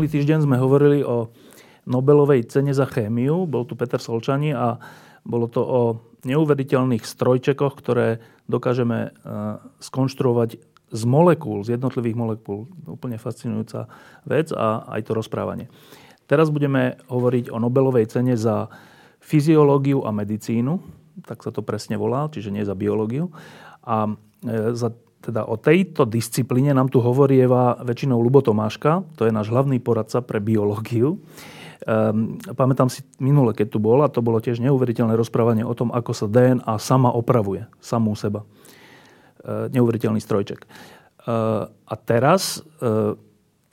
Minulý týždeň sme hovorili o Nobelovej cene za chémiu. Bol tu Peter Solčani a bolo to o neuveriteľných strojčekoch, ktoré dokážeme e, skonštruovať z molekúl, z jednotlivých molekúl. Úplne fascinujúca vec a aj to rozprávanie. Teraz budeme hovoriť o Nobelovej cene za fyziológiu a medicínu, tak sa to presne volá, čiže nie za biológiu. A e, za teda o tejto disciplíne nám tu hovorieva väčšinou Lubo Tomáška, to je náš hlavný poradca pre biológiu. Um, pamätám si minule, keď tu bol, a to bolo tiež neuveriteľné rozprávanie o tom, ako sa DNA sama opravuje, samú seba. Uh, neuveriteľný strojček. Uh, a teraz uh,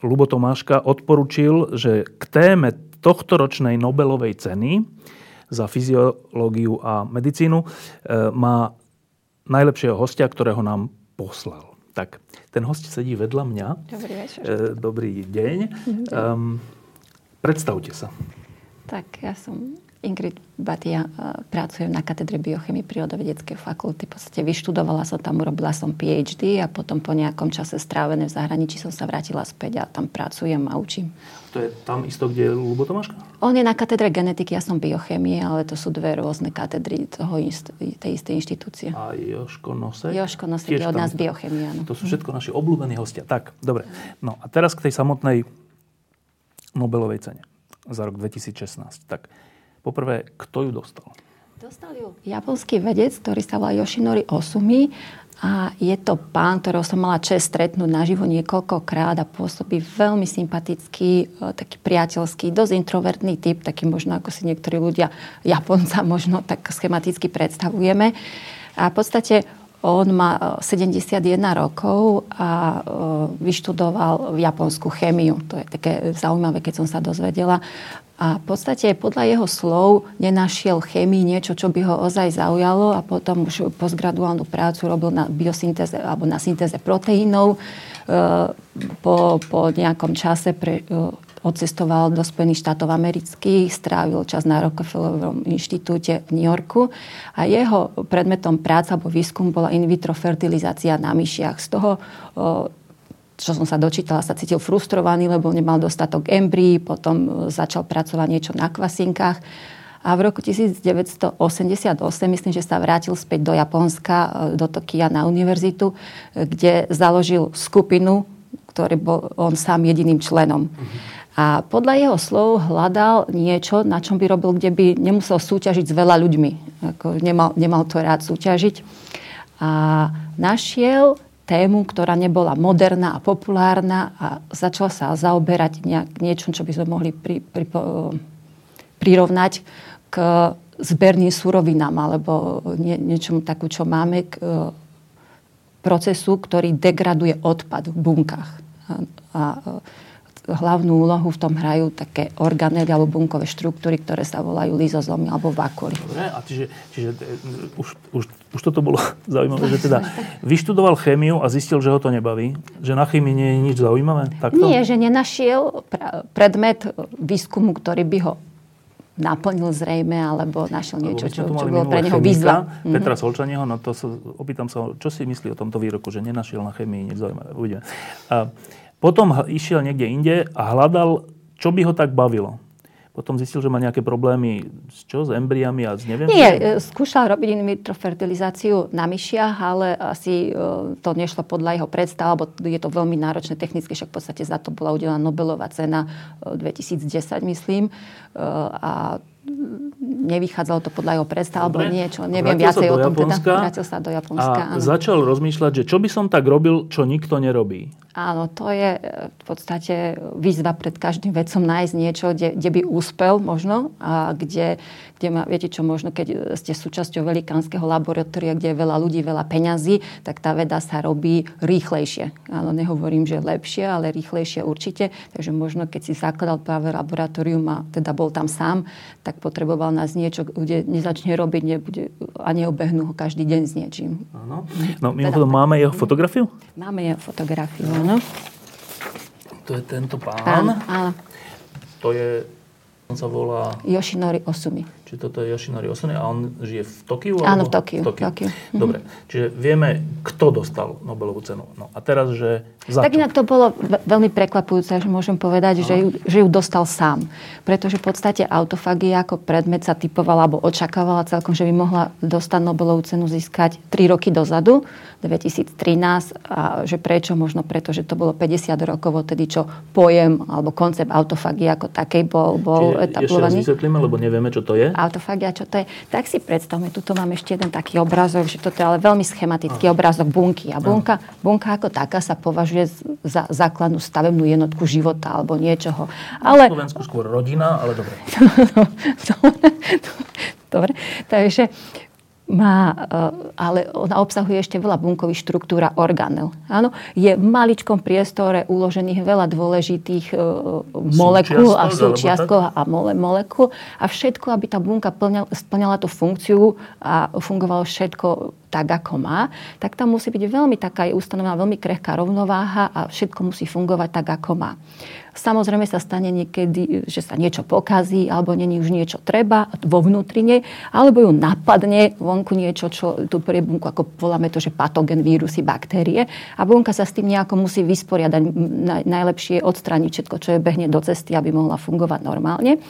Lubo Tomáška odporučil, že k téme tohtoročnej Nobelovej ceny za fyziológiu a medicínu má najlepšieho hostia, ktorého nám poslal. Tak, ten host sedí vedľa mňa. Dobrý večer. E, dobrý deň. Um, predstavte sa. Tak, ja som Ingrid Batia, pracujem na katedre biochemie prírodovedeckej fakulty. V podstate vyštudovala som tam, urobila som PhD a potom po nejakom čase strávené v zahraničí som sa vrátila späť a tam pracujem a učím. To je tam isto, kde je Lubo Tomáška? On je na katedre genetiky, ja som biochemie, ale to sú dve rôzne katedry toho ist, tej istej inštitúcie. A Joško Nosek? Joško Nosek je od nás biochemia. To sú všetko naši obľúbení hostia. Tak, dobre. No a teraz k tej samotnej Nobelovej cene za rok 2016. Tak Poprvé, kto ju dostal? Dostal ju japonský vedec, ktorý sa volá Yoshinori Osumi a je to pán, ktorého som mala čest stretnúť naživo niekoľkokrát a pôsobí veľmi sympatický, e, taký priateľský, dosť introvertný typ, taký možno ako si niektorí ľudia Japonca možno tak schematicky predstavujeme. A v podstate on má 71 e, rokov a e, vyštudoval v Japonsku chemiu. To je také zaujímavé, keď som sa dozvedela. A v podstate podľa jeho slov nenašiel chémii niečo, čo by ho ozaj zaujalo a potom už postgraduálnu prácu robil na biosyntéze alebo na syntéze proteínov. E, po, po nejakom čase pre, e, odcestoval do Spojených štátov amerických, strávil čas na Rockefellerovom inštitúte v New Yorku a jeho predmetom práca alebo výskum bola in vitro fertilizácia na myšiach. Z toho čo som sa dočítala, sa cítil frustrovaný, lebo nemal dostatok embryí, potom e, začal pracovať niečo na kvasinkách. A v roku 1988, myslím, že sa vrátil späť do Japonska, e, do Tokia na univerzitu, e, kde založil skupinu, ktorý bol on sám jediným členom. A podľa jeho slov hľadal niečo, na čom by robil, kde by nemusel súťažiť s veľa ľuďmi. Ako nemal, nemal to rád súťažiť. A našiel tému, ktorá nebola moderná a populárna a začal sa zaoberať nejak, niečom, čo by sme mohli pri, pri, prirovnať k zberným surovinám alebo nie, niečomu takú, čo máme k e, procesu, ktorý degraduje odpad v bunkách. A, a hlavnú úlohu v tom hrajú také organely alebo bunkové štruktúry, ktoré sa volajú lizozomy alebo vakuly. Dobre, a čiže, čiže e, už, už, už toto bolo zaujímavé, že teda vyštudoval chémiu a zistil, že ho to nebaví? Že na chémii nie je nič zaujímavé? Takto? Nie, že nenašiel predmet výskumu, ktorý by ho naplnil zrejme, alebo našiel niečo, čo, čo bolo pre neho výzva. Mhm. Petra Solčanieho, no to sa, opýtam sa, čo si myslí o tomto výroku, že nenašiel na chémii nič zaujímavé. Uvidíme. A, potom išiel niekde inde a hľadal, čo by ho tak bavilo. Potom zistil, že má nejaké problémy s čo? S embriami a s neviem? Nie, skúšal robiť in vitro fertilizáciu na myšiach, ale asi e, to nešlo podľa jeho predstav, lebo je to veľmi náročné technicky, však v podstate za to bola udelená Nobelová cena 2010, e, myslím. E, a nevychádzalo to podľa jeho predstav, alebo niečo. Neviem viacej o tom. Japonska teda. Vrátil sa do Japonska. A áno. začal rozmýšľať, že čo by som tak robil, čo nikto nerobí. Áno, to je e, v podstate výzva pred každým vedcom nájsť niečo, kde, kde by úspel možno a kde, kde má, viete čo, možno keď ste súčasťou velikánskeho laboratória, kde je veľa ľudí, veľa peňazí, tak tá veda sa robí rýchlejšie. Áno, nehovorím, že lepšie, ale rýchlejšie určite. Takže možno keď si zakladal práve laboratórium a teda bol tam sám, tak potreboval nás niečo, kde nezačne robiť nebude, a neobehnú ho každý deň s niečím. Áno. No mimochodom, teda, máme jeho fotografiu? Máme jeho fotografiu, áno. To je tento pán. Pán, áno. To je, on sa volá... Yoshinori Osumi. Čiže toto je Yoshinori Osune a on žije v Tokiu? Áno, v Tokiu. V Tokiu. Tokiu. Mhm. Dobre, čiže vieme, kto dostal Nobelovú cenu. No a teraz, že za Tak inak to bolo veľmi prekvapujúce, že môžem povedať, že ju, že ju dostal sám. Pretože v podstate autofagia ako predmet sa typovala alebo očakávala celkom, že by mohla dostať Nobelovú cenu získať 3 roky dozadu, 2013. A že prečo? Možno preto, že to bolo 50 rokov odtedy, čo pojem alebo koncept autofagie ako takej bol, bol Čiže etablovaný. Ešte raz vysvetlíme, lebo nevieme, čo to je autofagia, čo to je. Tak si predstavme, tuto mám ešte jeden taký obrazok, že toto je ale veľmi schematický obrazok bunky. A bunka, bunka ako taká sa považuje za základnú stavebnú jednotku života alebo niečoho. Ale... Na Slovensku skôr rodina, ale dobre. dobre, takže má, eh, ale ona obsahuje ešte veľa bunkových štruktúr a organel. Áno, je v maličkom priestore uložených veľa dôležitých eh, molekúl a súčiastkov a mole, molekúl a všetko, aby tá bunka plňala, splňala tú funkciu a fungovalo všetko tak, ako má, tak tam musí byť veľmi taká je ustanovená veľmi krehká rovnováha a všetko musí fungovať tak, ako má. Samozrejme sa stane niekedy, že sa niečo pokazí alebo není už niečo treba vo vnútrine, alebo ju napadne vonku niečo, čo tú priebunku, ako voláme to, že patogen, vírusy, baktérie a bunka sa s tým nejako musí vysporiadať. Najlepšie je odstrániť všetko, čo je behne do cesty, aby mohla fungovať normálne.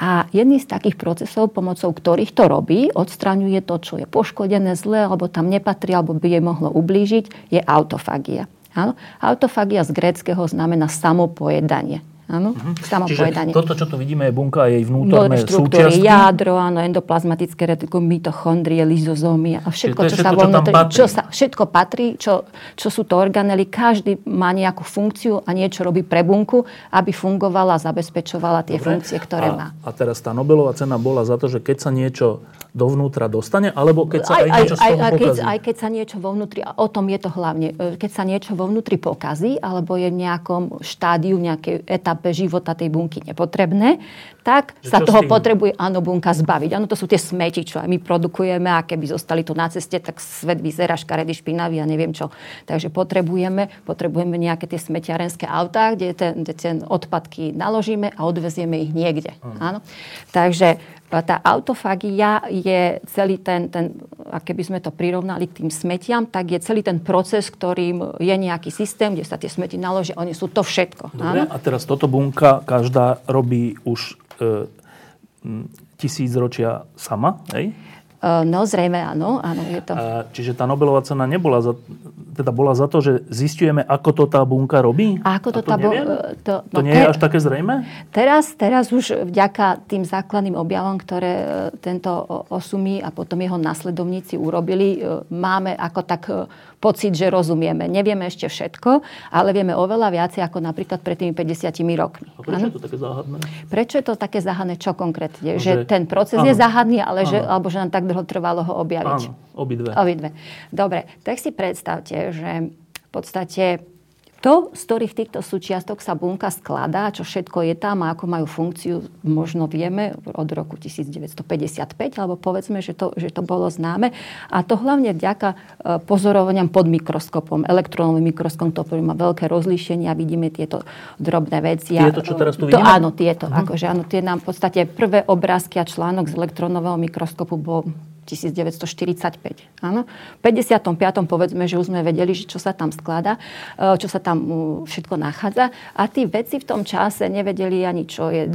A jedný z takých procesov, pomocou ktorých to robí, odstraňuje to, čo je poškodené, zlé, alebo tam nepatrí, alebo by jej mohlo ublížiť, je autofagia. Áno? Autofagia z gréckého znamená samopojedanie. Áno, uh-huh. samopovedanie. Čiže toto, čo tu vidíme, je bunka a jej vnútorné súčiastky? Jadro, áno, endoplazmatické retikum, mitochondrie, lizozómy a všetko, čo, všetko, sa vo vnútri, čo, sa, všetko patrí, čo, čo sú to organely. Každý má nejakú funkciu a niečo robí pre bunku, aby fungovala zabezpečovala tie Dobre. funkcie, ktoré a, má. A teraz tá Nobelová cena bola za to, že keď sa niečo dovnútra dostane, alebo keď sa aj, aj niečo aj, z toho aj, keď, aj keď sa niečo vo vnútri, a o tom je to hlavne, e, keď sa niečo vo vnútri pokazí, alebo je v nejakom štádiu, nejakej etape života tej bunky nepotrebné, tak že sa toho potrebuje, áno, bunka zbaviť. Áno, to sú tie smeti, čo aj my produkujeme a keby zostali tu na ceste, tak svet vyzerá škaredý, špinavý a neviem čo. Takže potrebujeme, potrebujeme nejaké tie smetiarenské autá, kde ten, kde ten odpadky naložíme a odvezieme ich niekde. Áno. Takže tá autofagia je celý ten, ten, a keby sme to prirovnali k tým smetiam, tak je celý ten proces, ktorým je nejaký systém, kde sa tie smeti naložia, oni sú to všetko. Dobre, áno? a teraz toto bunka každá robí už e, tisíc ročia sama, hej? E, no, zrejme áno, áno, je to. A, čiže tá Nobelová cena nebola za, teda bola za to, že zistujeme, ako to tá bunka robí? A ako to, to tá bunka... To, no, to nie je až také zrejme? Teraz, teraz už vďaka tým základným objavom, ktoré e, tento Osumi a potom jeho nasledovníci urobili, e, máme ako tak pocit, že rozumieme. Nevieme ešte všetko, ale vieme oveľa viacej ako napríklad pred tými 50 rokmi. A prečo ano? je to také záhadné? Prečo je to také záhadné? Čo konkrétne? No, že, že ten proces áno. je záhadný, ale že, alebo že nám tak dlho trvalo ho objaviť. Áno, obidve. Obidve. Dobre, tak si predstavte, že v podstate to, z ktorých týchto súčiastok sa bunka skladá, čo všetko je tam a ako majú funkciu, možno vieme od roku 1955, alebo povedzme, že to, že to bolo známe. A to hlavne vďaka e, pozorovaniam pod mikroskopom, elektronovým mikroskopom, to má veľké rozlíšenia, vidíme tieto drobné veci. Tieto, čo teraz tu vidíme? To, áno, tieto. Uh-huh. Akože, áno, tie nám v podstate prvé obrázky a článok z elektronového mikroskopu bol 1945. Áno. V 55. povedzme, že už sme vedeli, že čo sa tam skladá, e, čo sa tam všetko nachádza. A tí veci v tom čase nevedeli ani, čo je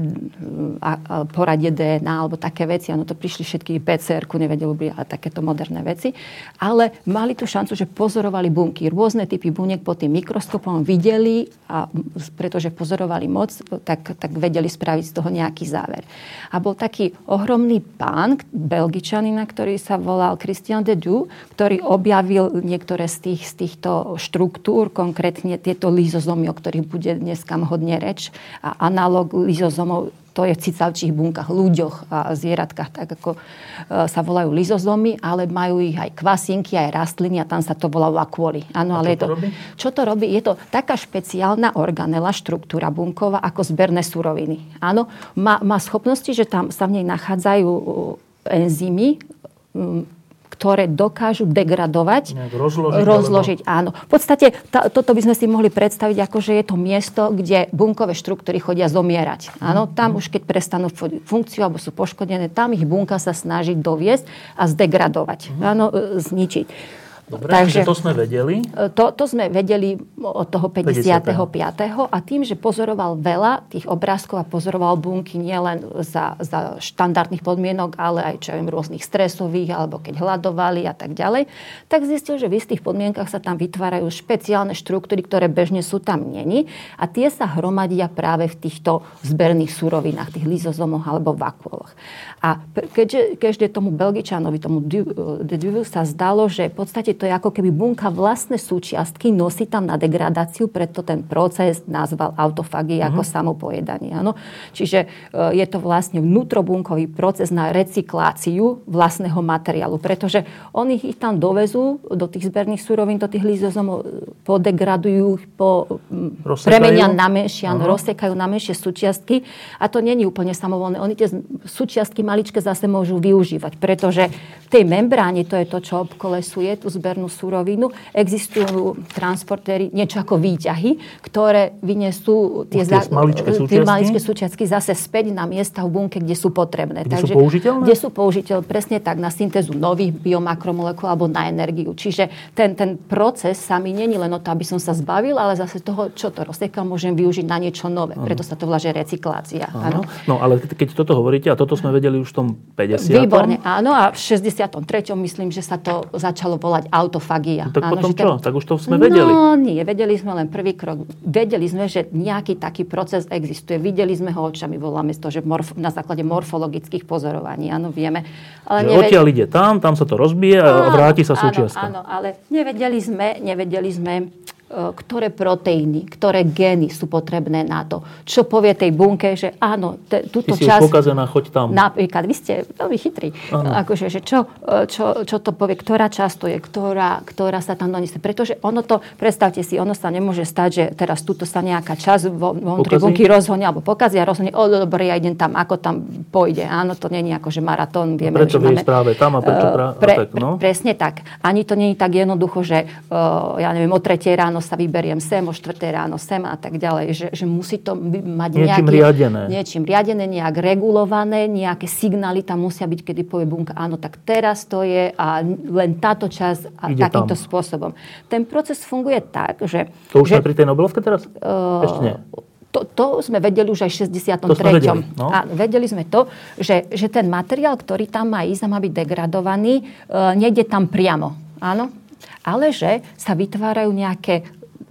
poradie DNA alebo také veci. Áno, to prišli všetky pcr nevedeli a takéto moderné veci. Ale mali tu šancu, že pozorovali bunky. Rôzne typy buniek pod tým mikroskopom videli a pretože pozorovali moc, tak, tak vedeli spraviť z toho nejaký záver. A bol taký ohromný pán, belgičanina, ktorý ktorý sa volal Christian de Doux, ktorý objavil niektoré z, tých, z týchto štruktúr, konkrétne tieto lizozomy, o ktorých bude dneska hodne reč. A analog lizozomov to je v cicavčích bunkách, ľuďoch a zvieratkách, tak ako e, sa volajú lizozomy, ale majú ich aj kvasinky, aj rastliny a tam sa to volá lakvôly. Áno, ale je to, to robí? Čo to robí? Je to taká špeciálna organela, štruktúra bunková ako zberné suroviny. Áno, má, má schopnosti, že tam sa v nej nachádzajú enzymy, ktoré dokážu degradovať, rozložiť. rozložiť áno. V podstate tá, toto by sme si mohli predstaviť ako, že je to miesto, kde bunkové štruktúry chodia zomierať. Áno, tam už keď prestanú funkciu alebo sú poškodené, tam ich bunka sa snaží doviesť a zdegradovať. Áno, e, zničiť. Dobre, takže to sme vedeli? E, to, to sme vedeli od toho 55. 50. A tým, že pozoroval veľa tých obrázkov a pozoroval bunky nielen za, za štandardných podmienok, ale aj čo viem, rôznych stresových, alebo keď hľadovali a tak ďalej, tak zistil, že v istých podmienkach sa tam vytvárajú špeciálne štruktúry, ktoré bežne sú tam není. A tie sa hromadia práve v týchto zberných surovinách, tých lizozomoch alebo vakuoloch. A keďže, keďže tomu Belgičanovi, tomu Duvu sa zdalo, že v podstate to je ako keby bunka vlastné súčiastky, nosí tam na degradáciu, preto ten proces nazval autofagie uh-huh. ako mhm. samopojedanie. Áno? Čiže e, je to vlastne vnútrobunkový proces na recykláciu vlastného materiálu, pretože oni ich tam dovezú do tých zberných surovín, do tých lizozomov, podegradujú ich, po, premenia na menšie, uh-huh. rozsekajú na menšie súčiastky a to není úplne samovolné. Oni tie súčiastky maličké zase môžu využívať, pretože v tej membráne, to je to, čo obkolesuje tú zber zbernú surovinu. Existujú transportéry, niečo ako výťahy, ktoré vyniesú tie, tie, maličké, tie maličké súčiastky zase späť na miesta v bunke, kde sú potrebné. Kde Takže, sú použiteľné? Kde sú použiteľné, presne tak, na syntézu nových biomakromolekúl alebo na energiu. Čiže ten, ten proces sa mi není len o to, aby som sa zbavil, ale zase toho, čo to rozsekal, môžem využiť na niečo nové. Ano. Preto sa to volá, že recyklácia. Ano. No ale keď toto hovoríte, a toto sme vedeli už v tom 50. Výborne, áno. A v 63. myslím, že sa to začalo volať autofagia. No, tak Áno, potom čo? Ten... Tak už to sme vedeli. No nie, vedeli sme len prvý krok. Vedeli sme, že nejaký taký proces existuje. Videli sme ho očami, voláme to, že morf- na základe morfologických pozorovaní. Áno, vieme. Ale neved... Odtiaľ ide tam, tam sa to rozbije a vráti sa súčiastka. Áno, áno, ale nevedeli sme, nevedeli sme ktoré proteíny, ktoré gény sú potrebné na to. Čo povie tej bunke, že áno, te, túto Ty si časť... pokazená, choď tam. Napríklad, vy ste veľmi chytrí. Akože, že čo, e, čo, čo to povie, ktorá časť to je, ktorá, ktorá sa tam doniesie. Pretože ono to, predstavte si, ono sa nemôže stať, že teraz túto sa nejaká časť vo, vnútri bunky rozhodne, alebo pokazí a rozhodne, o dobre, ja idem tam, ako tam pôjde. Áno, to nie je ako, že maratón. Vieme, prečo že máme, práve tam a prečo práve pre, tak, no? pre, Presne tak. Ani to nie je tak jednoducho, že uh, ja neviem, o tretej ráno ráno sa vyberiem sem, o 4 ráno sem a tak ďalej. Že, že musí to mať niečím nejaký, riadené. Niečím riadené, nejak regulované, nejaké signály tam musia byť, kedy povie bunka, áno, tak teraz to je a len táto časť a Ide takýmto tam. spôsobom. Ten proces funguje tak, že... To už že, pri tej Nobelovke teraz? Uh, Ešte nie. To, to sme vedeli už aj v 63. To sme vedeli, no? A vedeli sme to, že, že ten materiál, ktorý tam má ísť a má byť degradovaný, uh, nejde tam priamo. Áno? Ale že sa vytvárajú nejaké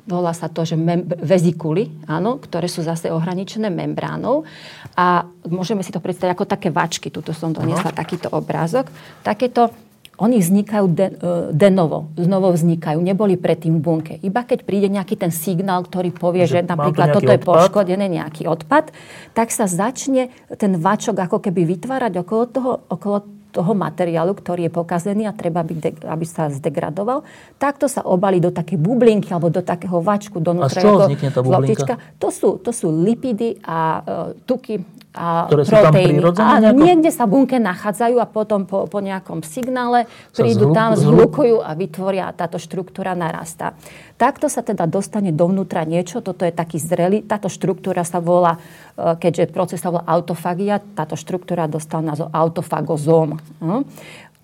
volá sa to, že mem- vezikuly, áno, ktoré sú zase ohraničené membránou. A môžeme si to predstaviť ako také vačky. Tuto som doniesla uh-huh. takýto obrázok. Takéto oni vznikajú de, e, de novo, znovu vznikajú, neboli predtým v bunke. Iba keď príde nejaký ten signál, ktorý povie, že, že napríklad to toto je odpad? poškodené, nejaký odpad, tak sa začne ten vačok ako keby vytvárať okolo toho, okolo toho materiálu, ktorý je pokazený a treba, byť, aby sa zdegradoval, takto sa obali do také bublinky alebo do takého vačku, do A z čoho vznikne tá bublinka? To sú, to sú lipidy a uh, tuky a Ktoré proteíny. Sú tam a nejako? niekde sa bunke nachádzajú a potom po, po nejakom signále prídu zhluk, tam, zhlukujú a vytvoria a táto štruktúra narastá. Takto sa teda dostane dovnútra niečo, toto je taký zrelý, táto štruktúra sa volá, e, keďže proces sa volá autofagia, táto štruktúra dostala názov autofagozóm. Hm?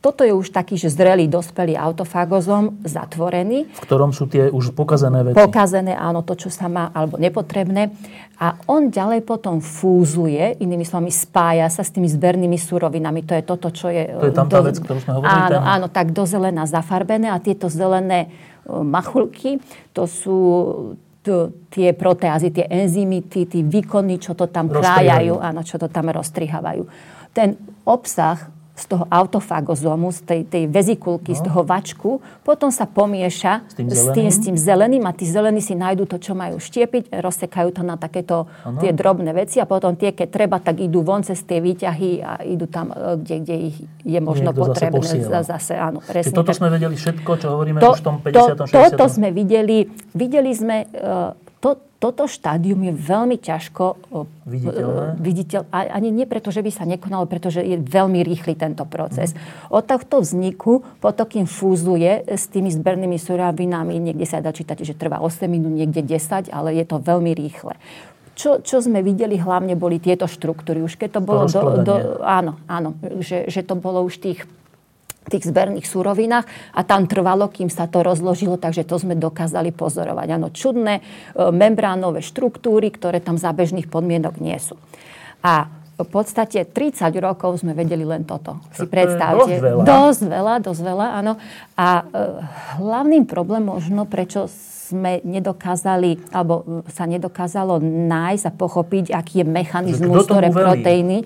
Toto je už taký, že zrelý, dospelý autofagozom, zatvorený. V ktorom sú tie už pokazené veci. Pokazené, áno, to, čo sa má, alebo nepotrebné. A on ďalej potom fúzuje, inými slovami spája sa s tými zbernými surovinami. To je toto, čo je... To je tam tá do, vec, ktorú sme hovorili. Áno, ten... áno, tak do zelená zafarbené a tieto zelené machulky, to sú to, tie proteázy, tie enzymy, tí, tí výkony, čo to tam krájajú, áno, čo to tam roztrihávajú. Ten obsah z toho autofagozomu, z tej, tej vezikulky, no. z toho vačku, potom sa pomieša s tým, s, tým, s tým zeleným a tí zelení si nájdú to, čo majú štiepiť, rozsekajú to na takéto ano. tie drobné veci a potom tie, keď treba, tak idú von cez tie výťahy a idú tam, e, kde, kde ich je možno Niekto potrebné. Zase, zase áno, presne, toto tak. sme vedeli všetko, čo hovoríme to, už v tom 50. To, toto sme videli. Videli sme uh, to, toto štádium je veľmi ťažko viditeľné. Viditeľ, ani nie preto, že by sa nekonalo, pretože je veľmi rýchly tento proces. Mm. Od tohto vzniku potom, kým fúzuje s tými zbernými surovinami, niekde sa dá čítať, že trvá 8 minút, niekde 10, ale je to veľmi rýchle. Čo, čo sme videli hlavne boli tieto štruktúry. Už keď to bolo do, do, áno, áno, že, že to bolo už tých tých zberných súrovinách a tam trvalo, kým sa to rozložilo, takže to sme dokázali pozorovať. Áno, čudné e, membránové štruktúry, ktoré tam za bežných podmienok nie sú. A v podstate 30 rokov sme vedeli len toto. Si predstavte. Dosť veľa. Dosť veľa, dosť veľa, áno. A e, hlavným problém možno, prečo sme nedokázali, alebo sa nedokázalo nájsť a pochopiť, aký je mechanizmus, ktoré proteíny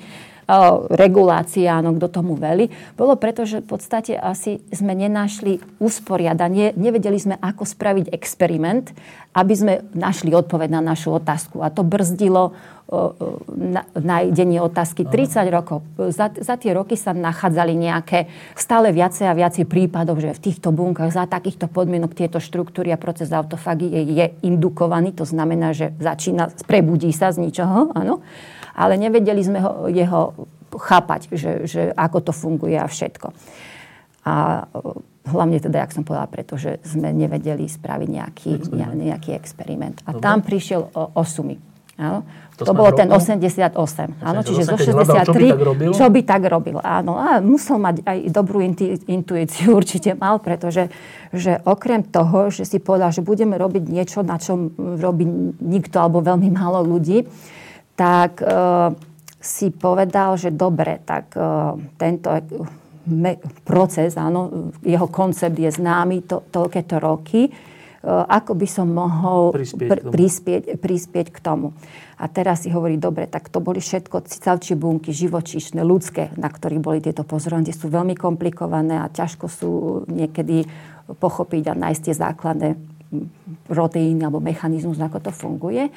regulácia, áno, kto tomu veli, bolo preto, že v podstate asi sme nenašli usporiadanie, nevedeli sme, ako spraviť experiment, aby sme našli odpoveď na našu otázku. A to brzdilo nájdenie otázky 30 rokov. Za, za tie roky sa nachádzali nejaké stále viacej a viacej prípadov, že v týchto bunkách za takýchto podmienok tieto štruktúry a proces autofagie je, je indukovaný. To znamená, že začína, prebudí sa z ničoho, áno ale nevedeli sme ho, jeho chápať, že, že ako to funguje a všetko. A hlavne teda, jak som povedala, pretože sme nevedeli spraviť nejaký experiment. nejaký experiment. A Dobre. tam prišiel o, Osumi. Áno. To, to bolo ten 88. Áno, čiže zo 63, čo by tak robil? Čo by tak robil, áno. A musel mať aj dobrú intuíciu, určite mal, pretože že okrem toho, že si povedal, že budeme robiť niečo, na čom robí nikto alebo veľmi málo ľudí, tak e, si povedal, že dobre, tak e, tento me, proces, áno, jeho koncept je známy to, toľkéto roky, ako by som mohol prispieť, pr- prispieť, prispieť k tomu. A teraz si hovorí, dobre, tak to boli všetko cicavčie bunky, živočíšne, ľudské, na ktorých boli tieto pozorovania, sú veľmi komplikované a ťažko sú niekedy pochopiť a nájsť tie základné proteíny alebo mechanizmus, ako to funguje.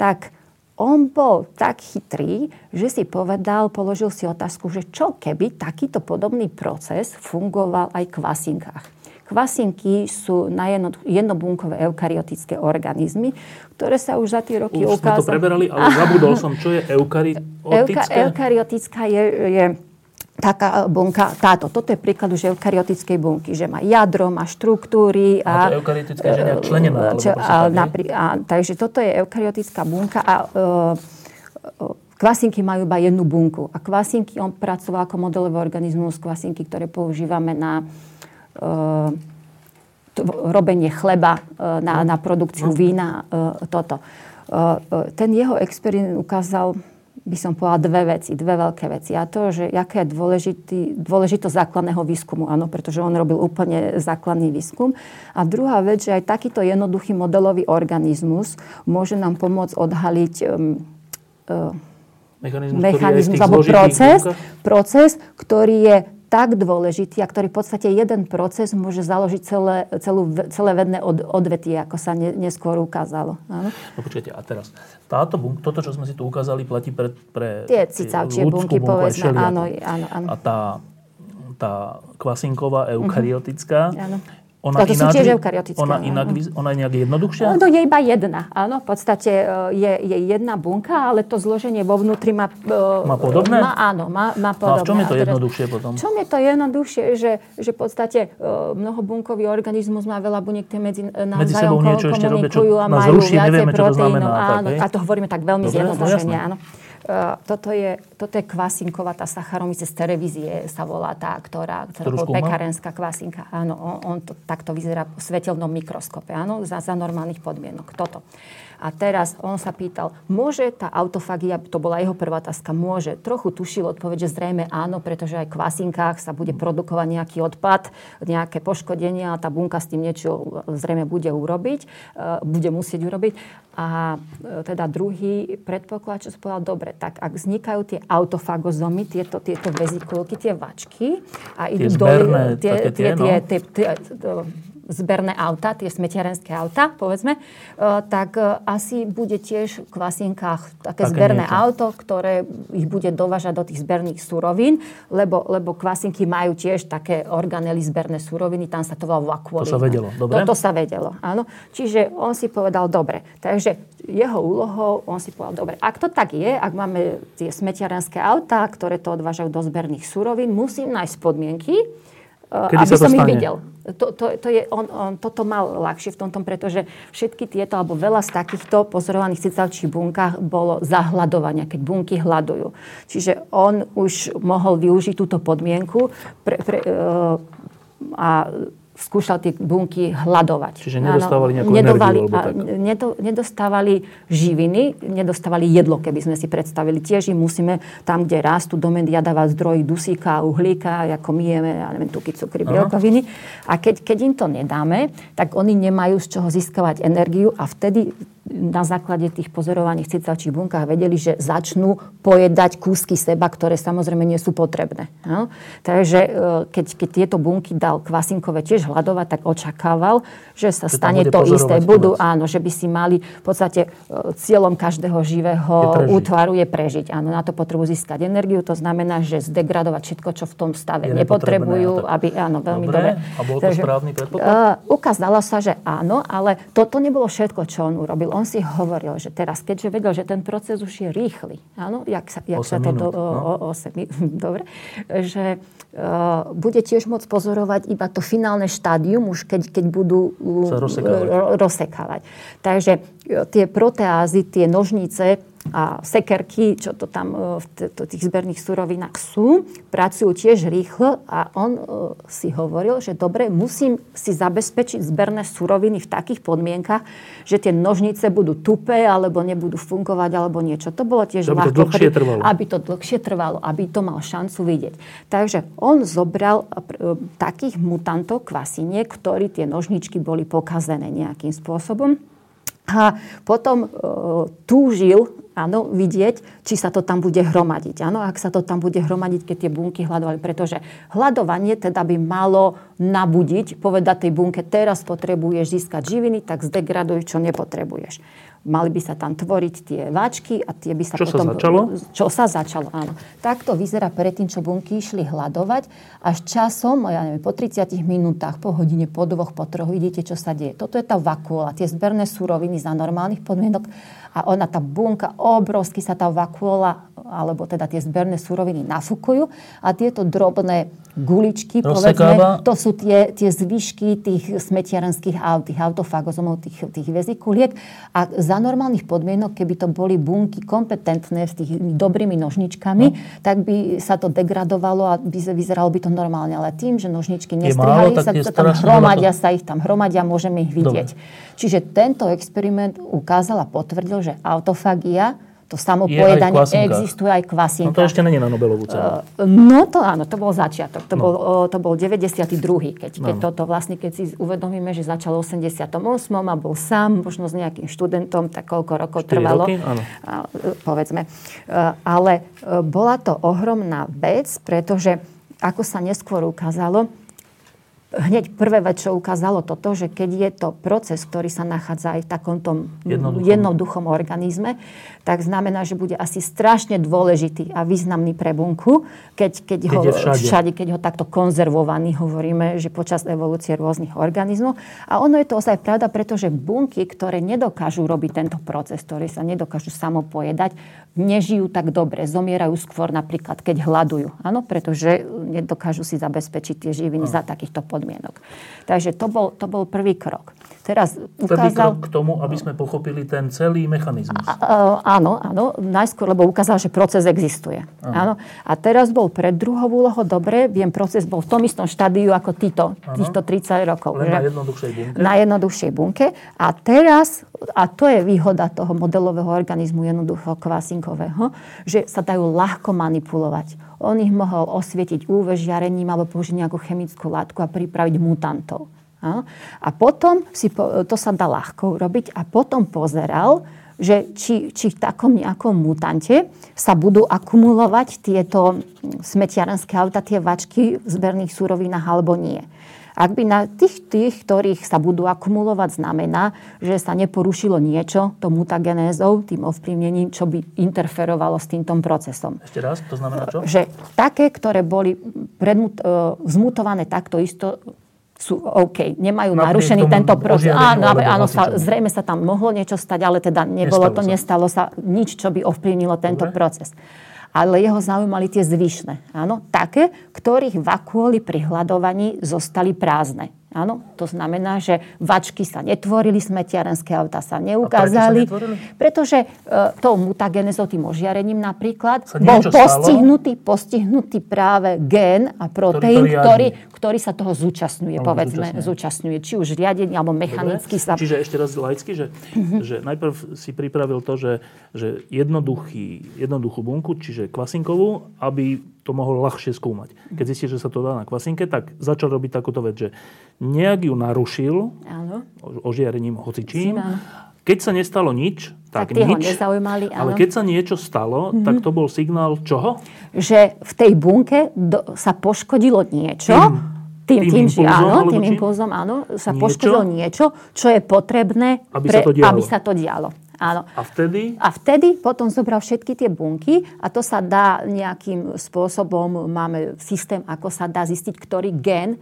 Tak on bol tak chytrý, že si povedal, položil si otázku, že čo keby takýto podobný proces fungoval aj v kvasinkách. Kvasinky sú na jedno, jednobunkové eukaryotické organizmy, ktoré sa už za tie roky ukázali... Už sme to preberali, ale zabudol som, čo je eukaryotická? Euka, eukaryotická je, je taká bunka, táto, toto je príklad už eukaryotickej bunky, že má jadro, má štruktúry. A, a to eukaryotická, že nejak členená. Čo, a, napri, a, takže toto je eukaryotická bunka a uh, Kvasinky majú iba jednu bunku. A kvasinky, on pracoval ako modelový organizmus, kvasinky, ktoré používame na uh, to, robenie chleba, uh, na, na produkciu no. vína, uh, toto. Uh, ten jeho experiment ukázal by som povedala dve veci, dve veľké veci. A to, že aké je dôležitý, dôležitosť základného výskumu, áno, pretože on robil úplne základný výskum. A druhá vec, že aj takýto jednoduchý modelový organizmus môže nám pomôcť odhaliť um, uh, mechanizmus, mechanizmus alebo proces, proces, ktorý je tak dôležitý a ktorý v podstate jeden proces môže založiť celé, celú, celé vedné od, odvetie, ako sa ne, neskôr ukázalo. Áno? No počujete, a teraz, táto bunk, toto, čo sme si tu ukázali, platí pre, pre tie cicavčie bunky, bunku, povedzme, áno, áno, áno. A tá, tá kvasinková, eukaryotická, uh-huh. áno ona to inak, sú tiež eukaryotické. Ona, inak, ona je nejak jednoduchšia? No, je iba jedna. Áno, v podstate e, je, je jedna bunka, ale to zloženie vo vnútri má... E, má podobné? Má, áno, má, má podobné. No a v čom je to jednoduchšie potom? V čom je to jednoduchšie? Že, že v podstate uh, mnohobunkový organizmus má veľa buniek, tie medzi, medzi sebou niečo ešte robia, čo a majú zruší, nevieme, čo to znamená. Áno, tak, a to hovoríme tak veľmi zjednodušene, áno. Uh, toto, je, toto je kvasinková, tá Saccharomyces televízie sa volá tá, ktorá, ktorá bol pekárenská kvasinka. Áno, on, on to, takto vyzerá v svetelnom mikroskope, áno, za, za normálnych podmienok. Toto. A teraz on sa pýtal, môže tá autofagia, to bola jeho prvá otázka, môže. Trochu tušil odpoveď, že zrejme áno, pretože aj v kvasinkách sa bude produkovať nejaký odpad, nejaké poškodenia a tá bunka s tým niečo zrejme bude urobiť, e, bude musieť urobiť. A e, teda druhý predpoklad, čo povedal, dobre, tak ak vznikajú tie autofagozomy, tieto, tieto vezikulky, tie vačky a idú dole, tie, tie, tie, tie, tie, zberné auta, tie smetiarenské auta, povedzme, e, tak e, asi bude tiež v kvasinkách také, také zberné niečo. auto, ktoré ich bude dovážať do tých zberných surovín, lebo, lebo kvasinky majú tiež také organely zberné suroviny, tam sa to volá vakuolín. To sa vedelo, dobre? To, to sa vedelo, áno. Čiže on si povedal, dobre, takže jeho úlohou, on si povedal, dobre, ak to tak je, ak máme tie smetiarenské autá, ktoré to odvážajú do zberných surovín, musím nájsť podmienky, Kedy aby som ich videl. To, to, to je, on, on toto mal ľahšie v tomto, pretože všetky tieto, alebo veľa z takýchto pozorovaných cicavčích bunkách bolo zahľadovania, keď bunky hľadujú. Čiže on už mohol využiť túto podmienku pre, pre, uh, a skúšal tie bunky hľadovať. Čiže nedostávali nejakú nedovali, energiu? tak. Nedo, nedostávali živiny, nedostávali jedlo, keby sme si predstavili. Tiež im musíme tam, kde rastú do media dávať zdroj dusíka, uhlíka, ako my jeme, ja neviem, tuky, cukry, bielkoviny. A keď, keď im to nedáme, tak oni nemajú z čoho získavať energiu a vtedy na základe tých pozorovaní v cicavčích bunkách vedeli, že začnú pojedať kúsky seba, ktoré samozrejme nie sú potrebné. No? Takže e, keď, keď tieto bunky dal kvasinkové tiež hľadovať, tak očakával, že sa že stane to isté. Budú, áno, že by si mali v podstate e, cieľom každého živého je útvaru je prežiť. Áno, na to potrebujú získať energiu, to znamená, že zdegradovať všetko, čo v tom stave je nepotrebujú, aby, áno, veľmi dobre. dobre. A bol to Takže, správny predpoklad? Uh, ukázalo sa, že áno, ale toto nebolo všetko, čo on urobil on si hovoril, že teraz, keďže vedel, že ten proces už je rýchly, áno, jak sa, jak sa to... Minút, do, no? o, 8 minút, dobre, že uh, bude tiež môcť pozorovať iba to finálne štádium, už keď, keď budú uh, rozsekávať. rozsekávať. Takže uh, tie proteázy, tie nožnice, a sekerky, čo to tam e, v tých zberných surovinách sú, pracujú tiež rýchlo a on e, si hovoril, že dobre, musím si zabezpečiť zberné suroviny v takých podmienkach, že tie nožnice budú tupé alebo nebudú fungovať alebo niečo. To bolo tiež aby to dlhšie trvalo. Aby to dlhšie trvalo, aby to mal šancu vidieť. Takže on zobral e, takých mutantov kvasiniek, ktorí tie nožničky boli pokazené nejakým spôsobom a potom e, túžil áno, vidieť, či sa to tam bude hromadiť. Áno, ak sa to tam bude hromadiť, keď tie bunky hľadovali. Pretože hľadovanie teda by malo nabudiť, povedať tej bunke, teraz potrebuješ získať živiny, tak zdegraduj, čo nepotrebuješ. Mali by sa tam tvoriť tie váčky a tie by sa čo potom... Čo sa začalo? Čo sa začalo, áno. Takto vyzerá predtým, čo bunky išli hľadovať. Až časom, ja neviem, po 30 minútach, po hodine, po dvoch, po troch, vidíte, čo sa deje. Toto je tá vakuola, tie zberné súroviny za normálnych podmienok a ona, tá bunka, obrovsky sa tá vakuola, alebo teda tie zberné súroviny nafúkujú a tieto drobné guličky, povedzme, to sú tie, tie zvyšky tých smetiarenských aut, tých autofagozomov, tých, tých vezikuliek. A za normálnych podmienok, keby to boli bunky kompetentné s tými dobrými nožničkami, no. tak by sa to degradovalo a by, vyzeralo by to normálne. Ale tým, že nožničky nestrihali, sa, sa tam hromadia, sa ich tam hromadia, môžeme ich vidieť. Dobre. Čiže tento experiment ukázal a potvrdil, že autofagia to samopojedanie existuje aj kvasinka. No to ešte není na Nobelovú cenu. Uh, no to áno, to bol začiatok. To, no. bol, to bol 92. keď, keď no. toto vlastne, keď si uvedomíme, že začal v 88. a bol sám, možno s nejakým študentom, tak koľko rokov trvalo. Roky? Áno. Uh, povedzme. Uh, ale uh, bola to ohromná vec, pretože ako sa neskôr ukázalo, hneď prvé čo ukázalo toto, že keď je to proces, ktorý sa nachádza aj v takomto jednoduchom, jednoduchom organizme, tak znamená, že bude asi strašne dôležitý a významný pre bunku, keď, keď, keď ho všade. všade, keď ho takto konzervovaný hovoríme, že počas evolúcie rôznych organizmov. A ono je to ozaj pravda, pretože bunky, ktoré nedokážu robiť tento proces, ktoré sa nedokážu samopojedať, nežijú tak dobre, zomierajú skôr napríklad, keď hľadujú. Áno, pretože nedokážu si zabezpečiť tie živiny no. za takýchto podmienok podmienok. Takže to bol, to bol prvý krok. Teraz ukázal... Prvý krok k tomu, aby sme pochopili ten celý mechanizmus. A, a, áno, áno, najskôr, lebo ukázal, že proces existuje. Áno. A teraz bol pred druhou úlohou, dobre, viem, proces bol v tom istom štádiu ako týto, týchto 30 rokov. Len na jednoduchšej bunke. Na jednoduchšej bunke. A teraz, a to je výhoda toho modelového organizmu jednoducho kvasinkového, že sa dajú ľahko manipulovať. On ich mohol osvietiť UV žiarením alebo použiť nejakú chemickú látku a pripraviť mutantov. A potom si, to sa dá ľahko urobiť a potom pozeral, že či, či v takom nejakom mutante sa budú akumulovať tieto smetiarenské auta, tie vačky v zberných súrovinách alebo nie. Ak by na tých, tých, ktorých sa budú akumulovať, znamená, že sa neporušilo niečo, to mutagenézou, tým ovplyvnením, čo by interferovalo s týmto procesom. Ešte raz, to znamená čo? Že také, ktoré boli predmut, e, zmutované takto isto, sú OK, nemajú Napriek narušený tento proces. Áno, áno sa, zrejme sa tam mohlo niečo stať, ale teda nebolo nestalo to, sa. nestalo sa nič, čo by ovplyvnilo tento Dobre. proces. Ale jeho zaujímali tie zvyšné. Áno, také, ktorých vakuoli pri hľadovaní zostali prázdne. Áno, to znamená, že vačky sa netvorili, smetiarenské auta sa neukázali. Sa pretože e, tou mutagenezou, tým ožiarením napríklad, bol postihnutý, postihnutý práve gén a proteín, ktorý, ktorý, ktorý sa toho zúčastňuje, alebo povedzme, zúčastňuje. zúčastňuje. Či už riadenie, alebo mechanicky sa... Čiže ešte raz laicky, že, uh-huh. že najprv si pripravil to, že, že jednoduchý, jednoduchú bunku, čiže kvasinkovú, aby to mohol ľahšie skúmať. Keď zistil, že sa to dá na kvasinke, tak začal robiť takúto vec, že nejak ju narušil áno. ožiarením hocičím. Keď sa nestalo nič, tak, tak nič. nezaujímali, áno. Ale keď sa niečo stalo, mm-hmm. tak to bol signál čoho? Že v tej bunke do, sa poškodilo niečo. Tým, tým, tým, tým impulzom, áno, tým impulzom, áno, sa niečo? poškodilo niečo, čo je potrebné, aby, pre, sa, to aby sa to dialo. Áno. A vtedy? A vtedy potom zobral všetky tie bunky a to sa dá nejakým spôsobom, máme systém, ako sa dá zistiť, ktorý gen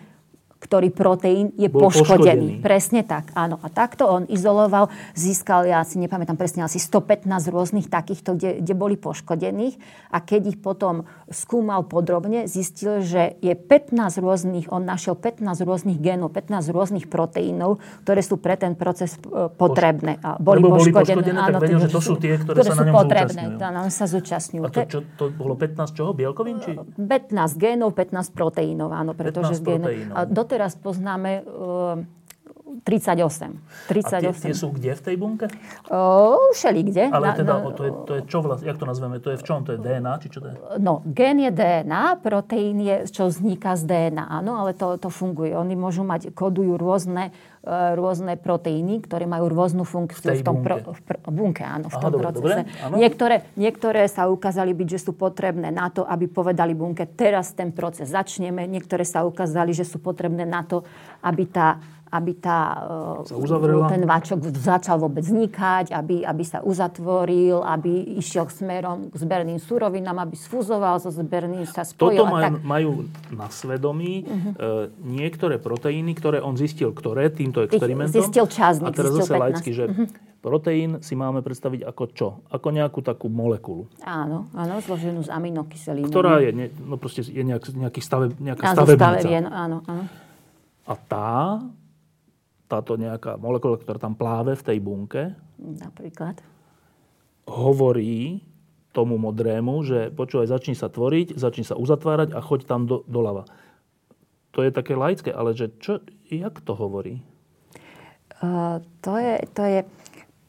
ktorý proteín je Bol poškodený. poškodený. Presne tak, áno. A takto on izoloval, získal, ja si nepamätám presne, asi 115 rôznych takýchto, kde, kde boli poškodených. A keď ich potom skúmal podrobne, zistil, že je 15 rôznych, on našiel 15 rôznych génov, 15 rôznych proteínov, ktoré sú pre ten proces e, potrebné. A boli Lebo poškodené. Boli poškodené, áno, tak vedel, že to sú tie, ktoré, ktoré sa na ňom potrebné, zúčastňujú. sa zúčastňujú. A to, čo, to bolo 15 čoho? Bielkovín? Či? 15 génov, 15 proteínov, áno. Pretože 15 proteínov. A doteraz poznáme 38. 38. A tie, tie sú kde v tej bunke? O, všeli kde. Ale teda, na, to, je, to je čo vlastne, jak to nazveme? To je v čom? To je DNA? Či čo to je? No, gen je DNA, proteín je, čo vzniká z DNA, áno, ale to, to funguje. Oni môžu mať, kodujú rôzne, e, rôzne proteíny, ktoré majú rôznu funkciu v, v tom bunke. Pro, v, v bunke, áno, v Aha, tom dobre, procese. Dobre, niektoré, niektoré sa ukázali byť, že sú potrebné na to, aby povedali bunke, teraz ten proces začneme. Niektoré sa ukázali, že sú potrebné na to, aby tá aby tá, ten váčok začal vôbec vznikať, aby, aby sa uzatvoril, aby išiel smerom k zberným surovinám, aby sfuzoval so zberným, sa spojil. Toto maj, tak... majú na svedomí uh-huh. e, niektoré proteíny, ktoré on zistil, ktoré týmto experimentom. Zistil časník, A teraz zase laicky, že uh-huh. proteín si máme predstaviť ako čo? Ako nejakú takú molekulu. Áno, áno, zloženú z aminokyselín. Ktorá je, ne, no proste je nejak, nejaký stave, nejaká stavebnica. áno, áno. A tá táto nejaká molekula, ktorá tam pláve v tej bunke, napríklad, hovorí tomu modrému, že počúvaj, začni sa tvoriť, začni sa uzatvárať a choď tam do, doľava. To je také laické, ale že čo, jak to hovorí? Uh, to je... To, je,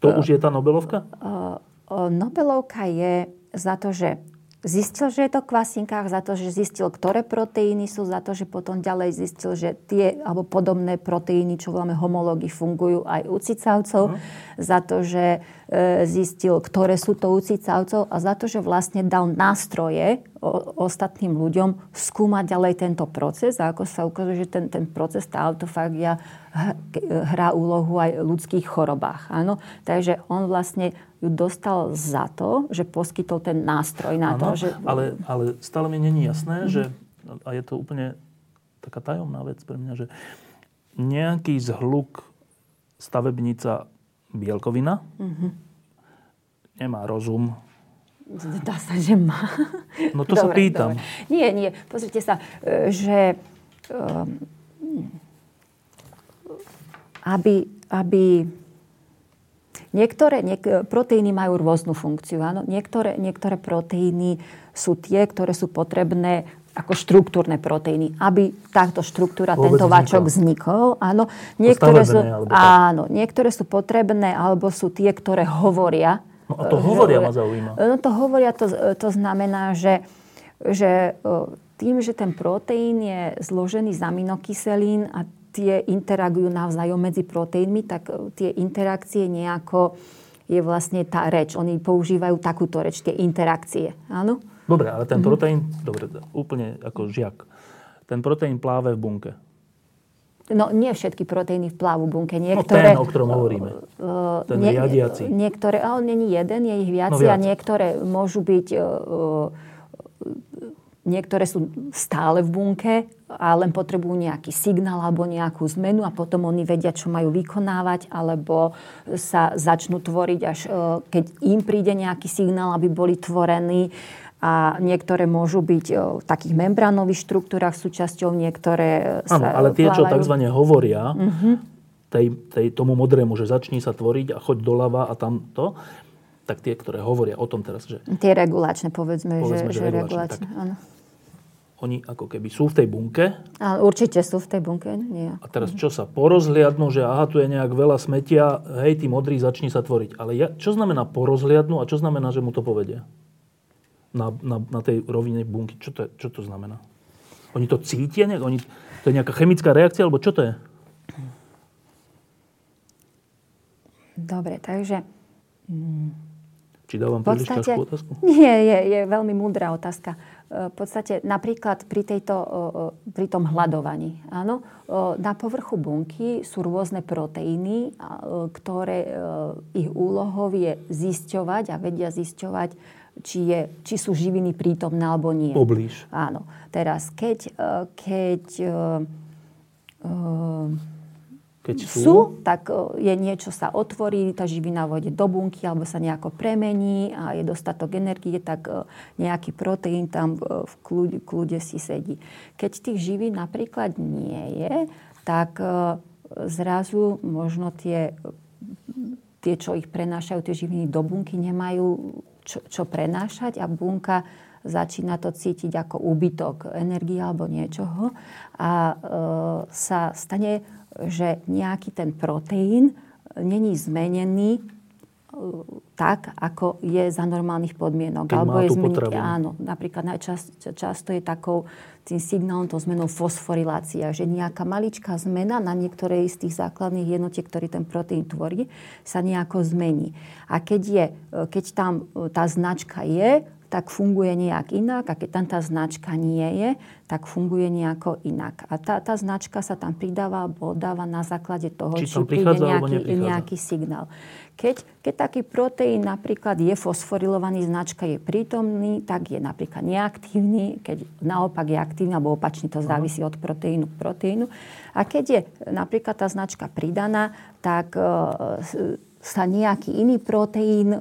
to uh, už je tá Nobelovka? Uh, uh, Nobelovka je za to, že Zistil, že je to v kvasinkách za to, že zistil, ktoré proteíny sú, za to, že potom ďalej zistil, že tie alebo podobné proteíny, čo voláme homológy, fungujú aj u cicavcov, no. za to, že e, zistil, ktoré sú to u cicavcov a za to, že vlastne dal nástroje o, ostatným ľuďom skúmať ďalej tento proces a ako sa ukazuje, že ten, ten proces, tá autofagia hrá úlohu aj v ľudských chorobách. Áno? Takže on vlastne ju dostal za to, že poskytol ten nástroj na ano, to. Že... Ale, ale stále mi není jasné, mm-hmm. že, a je to úplne taká tajomná vec pre mňa, že nejaký zhluk stavebnica bielkovina mm-hmm. nemá rozum. Dá sa, že má. No to dobre, sa pýtam. Dobre. Nie, nie. Pozrite sa, e, že... Um, aby, aby niektoré niek- proteíny majú rôznu funkciu. Áno? Niektoré, niektoré proteíny sú tie, ktoré sú potrebné ako štruktúrne proteíny, aby táto štruktúra, Vôbec tento vačok vznikol. Áno. Niektoré, sú, áno, niektoré sú potrebné, alebo sú tie, ktoré hovoria. No a to hovoria ma zaujíma. No to hovoria, to, to znamená, že, že tým, že ten proteín je zložený z aminokyselín a tie interagujú navzájom medzi proteínmi, tak tie interakcie nejako je vlastne tá reč. Oni používajú takúto reč, tie interakcie. Áno? Dobre, ale ten mm-hmm. proteín, dobre, úplne ako žiak. Ten proteín pláve v bunke. No nie všetky proteíny v bunke. Niektoré, no ten, o ktorom hovoríme. Uh, ten nie, riadiaci. Niektoré, ale není jeden, je ich viac, no viac. a niektoré môžu byť... Uh, Niektoré sú stále v bunke a len potrebujú nejaký signál alebo nejakú zmenu a potom oni vedia, čo majú vykonávať alebo sa začnú tvoriť, až keď im príde nejaký signál, aby boli tvorení a niektoré môžu byť v takých membránových štruktúrach súčasťou, niektoré sa Áno, ale tie, čo tzv. hovoria uh-huh. tej, tej, tomu modrému, že začni sa tvoriť a choď doľava a tam to, tak tie, ktoré hovoria o tom teraz, že... Tie regulačné, povedzme, povedzme že, že, že regulačné, tak, áno. Oni ako keby sú v tej bunke. A určite sú v tej bunke, nie. A teraz čo sa porozhliadnú, že aha, tu je nejak veľa smetia, hej, tí modrí, začni sa tvoriť. Ale ja, čo znamená porozhliadnú a čo znamená, že mu to povedia? na, na, na tej rovine bunky. Čo to, je, čo to znamená? Oni to cítia? Nejak? Oni, to je nejaká chemická reakcia? Alebo čo to je? Dobre, takže... Mm, Či dávam príliš ťažkú otázku? Nie, je, je veľmi múdra otázka. V podstate napríklad pri, tejto, pri tom hľadovaní. Áno, na povrchu bunky sú rôzne proteíny, ktoré ich úlohou je zisťovať a vedia zisťovať či, je, či sú živiny prítomné alebo nie. Poblíž. Áno. Teraz, keď, e, keď, e, e, keď sú? sú, tak je niečo sa otvorí, tá živina vôjde do bunky alebo sa nejako premení a je dostatok energie, tak nejaký proteín tam v kľude, kľude si sedí. Keď tých živín napríklad nie je, tak zrazu možno tie tie, čo ich prenášajú, tie živiny do bunky, nemajú čo, čo prenášať a bunka začína to cítiť ako úbytok energie alebo niečoho a e, sa stane, že nejaký ten proteín není zmenený e, tak, ako je za normálnych podmienok. Keď alebo je zmeniť, áno, napríklad najčasto často je takou tým signálom, to zmenou fosforilácia, že nejaká maličká zmena na niektorej z tých základných jednotiek, ktorý ten proteín tvorí, sa nejako zmení. A keď, je, keď tam e, tá značka je, tak funguje nejak inak a keď tam tá značka nie je, tak funguje nejako inak. A tá, tá značka sa tam pridáva alebo oddáva na základe toho, či, či príde nejaký, nejaký signál. Keď, keď taký proteín napríklad je fosforilovaný, značka je prítomný, tak je napríklad neaktívny, keď naopak je aktívny, alebo opačne to závisí od proteínu k proteínu. A keď je napríklad tá značka pridaná, tak e, sa nejaký iný proteín e,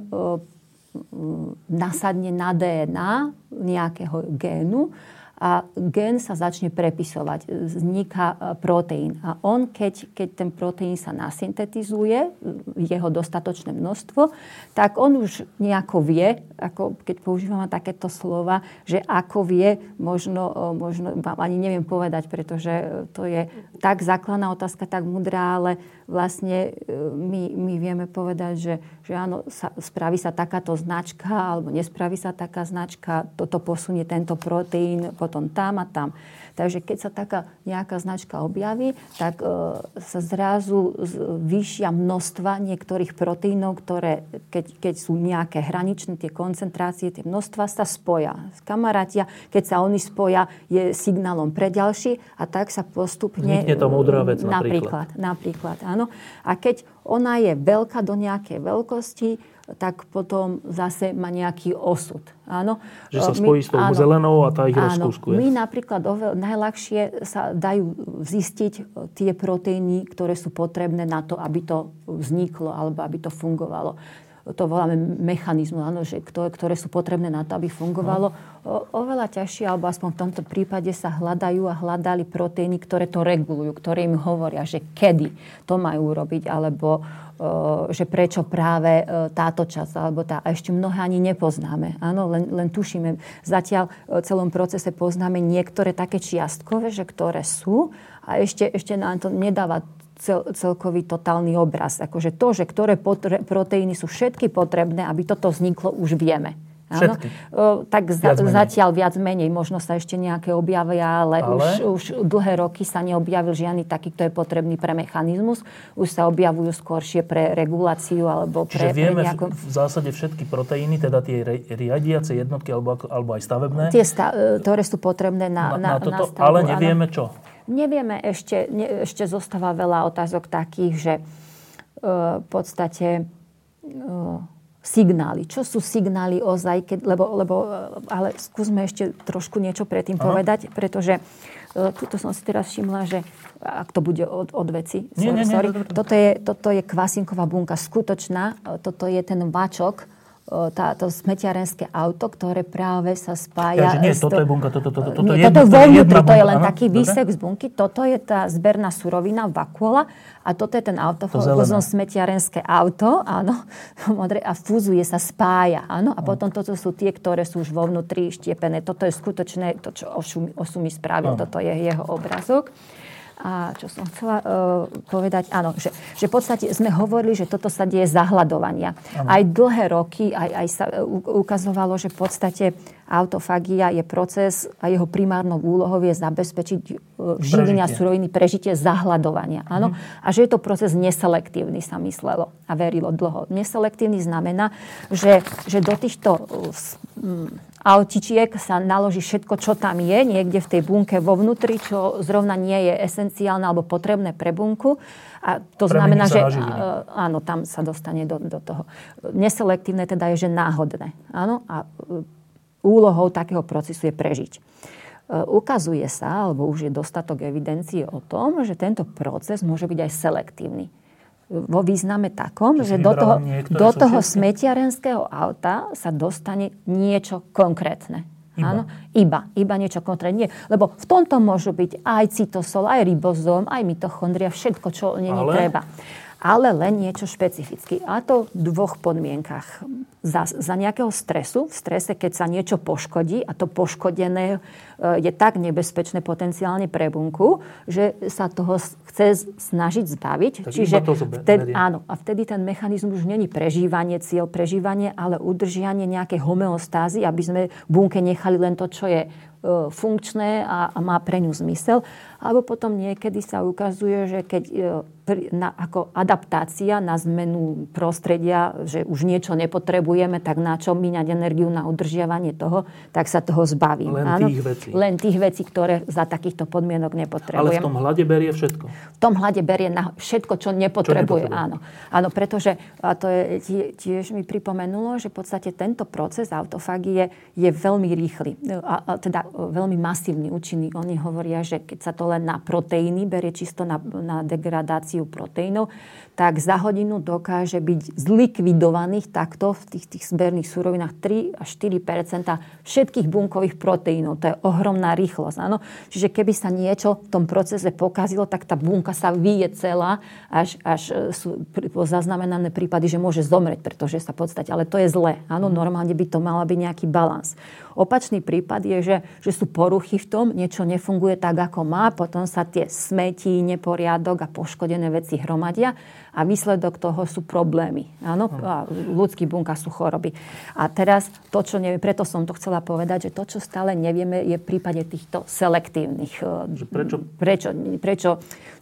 nasadne na DNA nejakého génu a gen sa začne prepisovať, vzniká e, proteín. A on, keď, keď ten proteín sa nasyntetizuje, jeho dostatočné množstvo, tak on už nejako vie, ako keď používame takéto slova, že ako vie, možno, e, možno ani neviem povedať, pretože to je tak základná otázka, tak mudrá, ale vlastne e, my, my vieme povedať, že, že áno, sa, spraví sa takáto značka alebo nespraví sa taká značka, toto posunie tento proteín potom tam a tam. Takže keď sa taká nejaká značka objaví, tak e, sa zrazu vyššia množstva niektorých proteínov, ktoré keď, keď sú nejaké hraničné tie koncentrácie, tie množstva sa spoja. Kamarátia, keď sa oni spoja, je signálom pre ďalší a tak sa postupne... Vznikne to múdra vec napríklad. Napríklad, napríklad, áno. A keď ona je veľká do nejakej veľkosti, tak potom zase má nejaký osud. Áno. Že sa spojí my, s tou áno, zelenou a tá ich áno, rozkúskuje. My napríklad oveľ, najľahšie sa dajú zistiť e, tie proteíny, ktoré sú potrebné na to, aby to vzniklo alebo aby to fungovalo. To voláme mechanizmu, áno, že, ktoré sú potrebné na to, aby fungovalo. O, oveľa ťažšie, alebo aspoň v tomto prípade sa hľadajú a hľadali proteíny, ktoré to regulujú, ktoré im hovoria, že kedy to majú robiť, alebo že prečo práve táto časť, alebo tá, a ešte mnohé ani nepoznáme. Áno, len, len tušíme. Zatiaľ v celom procese poznáme niektoré také čiastkové, že ktoré sú a ešte, ešte nám to nedáva cel, celkový totálny obraz. Akože to, že ktoré potre, proteíny sú všetky potrebné, aby toto vzniklo, už vieme. Áno? O, tak za, viac zatiaľ viac menej. Možno sa ešte nejaké objavia, ale, ale? Už, už dlhé roky sa neobjavil žiadny taký, kto je potrebný pre mechanizmus. Už sa objavujú skôršie pre reguláciu alebo pre, Čiže vieme pre nejakú... v zásade všetky proteíny, teda tie riadiace jednotky alebo, alebo aj stavebné? Tie, sta- e, ktoré sú potrebné na, na, na, toto, na stavbu, Ale nevieme áno. čo? Nevieme, ešte, ne, ešte zostáva veľa otázok takých, že uh, v podstate uh, signály. Čo sú signály ozaj? Keď, lebo, lebo, uh, ale skúsme ešte trošku niečo predtým Aha. povedať, pretože tuto som si teraz všimla, že ak to bude od, od veci. Nie, sorry, nie, nie, sorry. Toto, je, toto je kvasinková bunka skutočná. Toto je ten vačok, táto smetiarenské auto, ktoré práve sa spája... Ja, nie, toto to, je bunka, toto, toto, toto, nie, toto je vnútri, to je len taký výsek z bunky. Toto je tá zberná surovina, vakuola a toto je ten auto, vozom smetiarenské auto, áno, modré, a fúzuje sa, spája, áno, a potom toto sú tie, ktoré sú už vo vnútri štiepené. Toto je skutočné, to, čo Osumi spravil, toto je jeho obrazok. A čo som chcela uh, povedať, áno, že, že v podstate sme hovorili, že toto sa deje zahľadovania. Aj dlhé roky aj, aj sa uh, ukazovalo, že v podstate autofagia je proces a jeho primárnou úlohou je zabezpečiť uh, živiny a suroviny prežitie zahľadovania. Áno? Mm. A že je to proces neselektívny, sa myslelo a verilo dlho. Neselektívny znamená, že, že do týchto uh, autičiek sa naloží všetko, čo tam je, niekde v tej bunke vo vnútri, čo zrovna nie je esenciálne alebo potrebné pre bunku. A to znamená, že áno, tam sa dostane do, do toho. Neselektívne teda je, že náhodné. Áno? A e, úlohou takého procesu je prežiť. E, ukazuje sa, alebo už je dostatok evidencie o tom, že tento proces môže byť aj selektívny vo význame takom, že, že do toho, do toho smetiarenského auta sa dostane niečo konkrétne. Iba. Áno, iba, iba niečo konkrétne. Nie, lebo v tomto môžu byť aj cytosol, aj ribozóm, aj mitochondria, všetko, čo není Ale... treba ale len niečo špecificky. A to v dvoch podmienkach. Za, za nejakého stresu, v strese, keď sa niečo poškodí a to poškodené e, je tak nebezpečné potenciálne pre bunku, že sa toho chce snažiť zbaviť. Tak Čiže vtedy, áno, a vtedy ten mechanizmus už není prežívanie, cieľ prežívanie, ale udržianie nejakej homeostázy, aby sme bunke nechali len to, čo je e, funkčné a, a má pre ňu zmysel. Alebo potom niekedy sa ukazuje, že keď e, na, ako adaptácia na zmenu prostredia, že už niečo nepotrebujeme, tak na čo míňať energiu na udržiavanie toho, tak sa toho zbavím. Len áno? tých vecí. Len tých vecí, ktoré za takýchto podmienok nepotrebujem. Ale v tom hľade berie všetko. V tom hľade berie na všetko, čo nepotrebuje. Čo nepotrebuje. Áno. áno, pretože, a to je, tiež mi pripomenulo, že v podstate tento proces autofagie je veľmi rýchly. A, a teda veľmi masívny, účinný. Oni hovoria, že keď sa to len na proteíny, berie čisto na, na degradáciu proteínov, tak za hodinu dokáže byť zlikvidovaných takto v tých, tých zberných súrovinách 3 až 4% všetkých bunkových proteínov. To je ohromná rýchlosť. Áno? Čiže keby sa niečo v tom procese pokazilo, tak tá bunka sa vyje celá, až, až e, sú zaznamenané prípady, že môže zomrieť, pretože sa podstate, ale to je zlé. Áno, normálne by to mala byť nejaký balans. Opačný prípad je, že, že sú poruchy v tom, niečo nefunguje tak, ako má, potom sa tie smeti, neporiadok a poškodené veci hromadia a výsledok toho sú problémy. Áno, a ľudský bunka sú choroby. A teraz to, čo neviem, preto som to chcela povedať, že to, čo stále nevieme, je v prípade týchto selektívnych. Že prečo? Prečo? Prečo?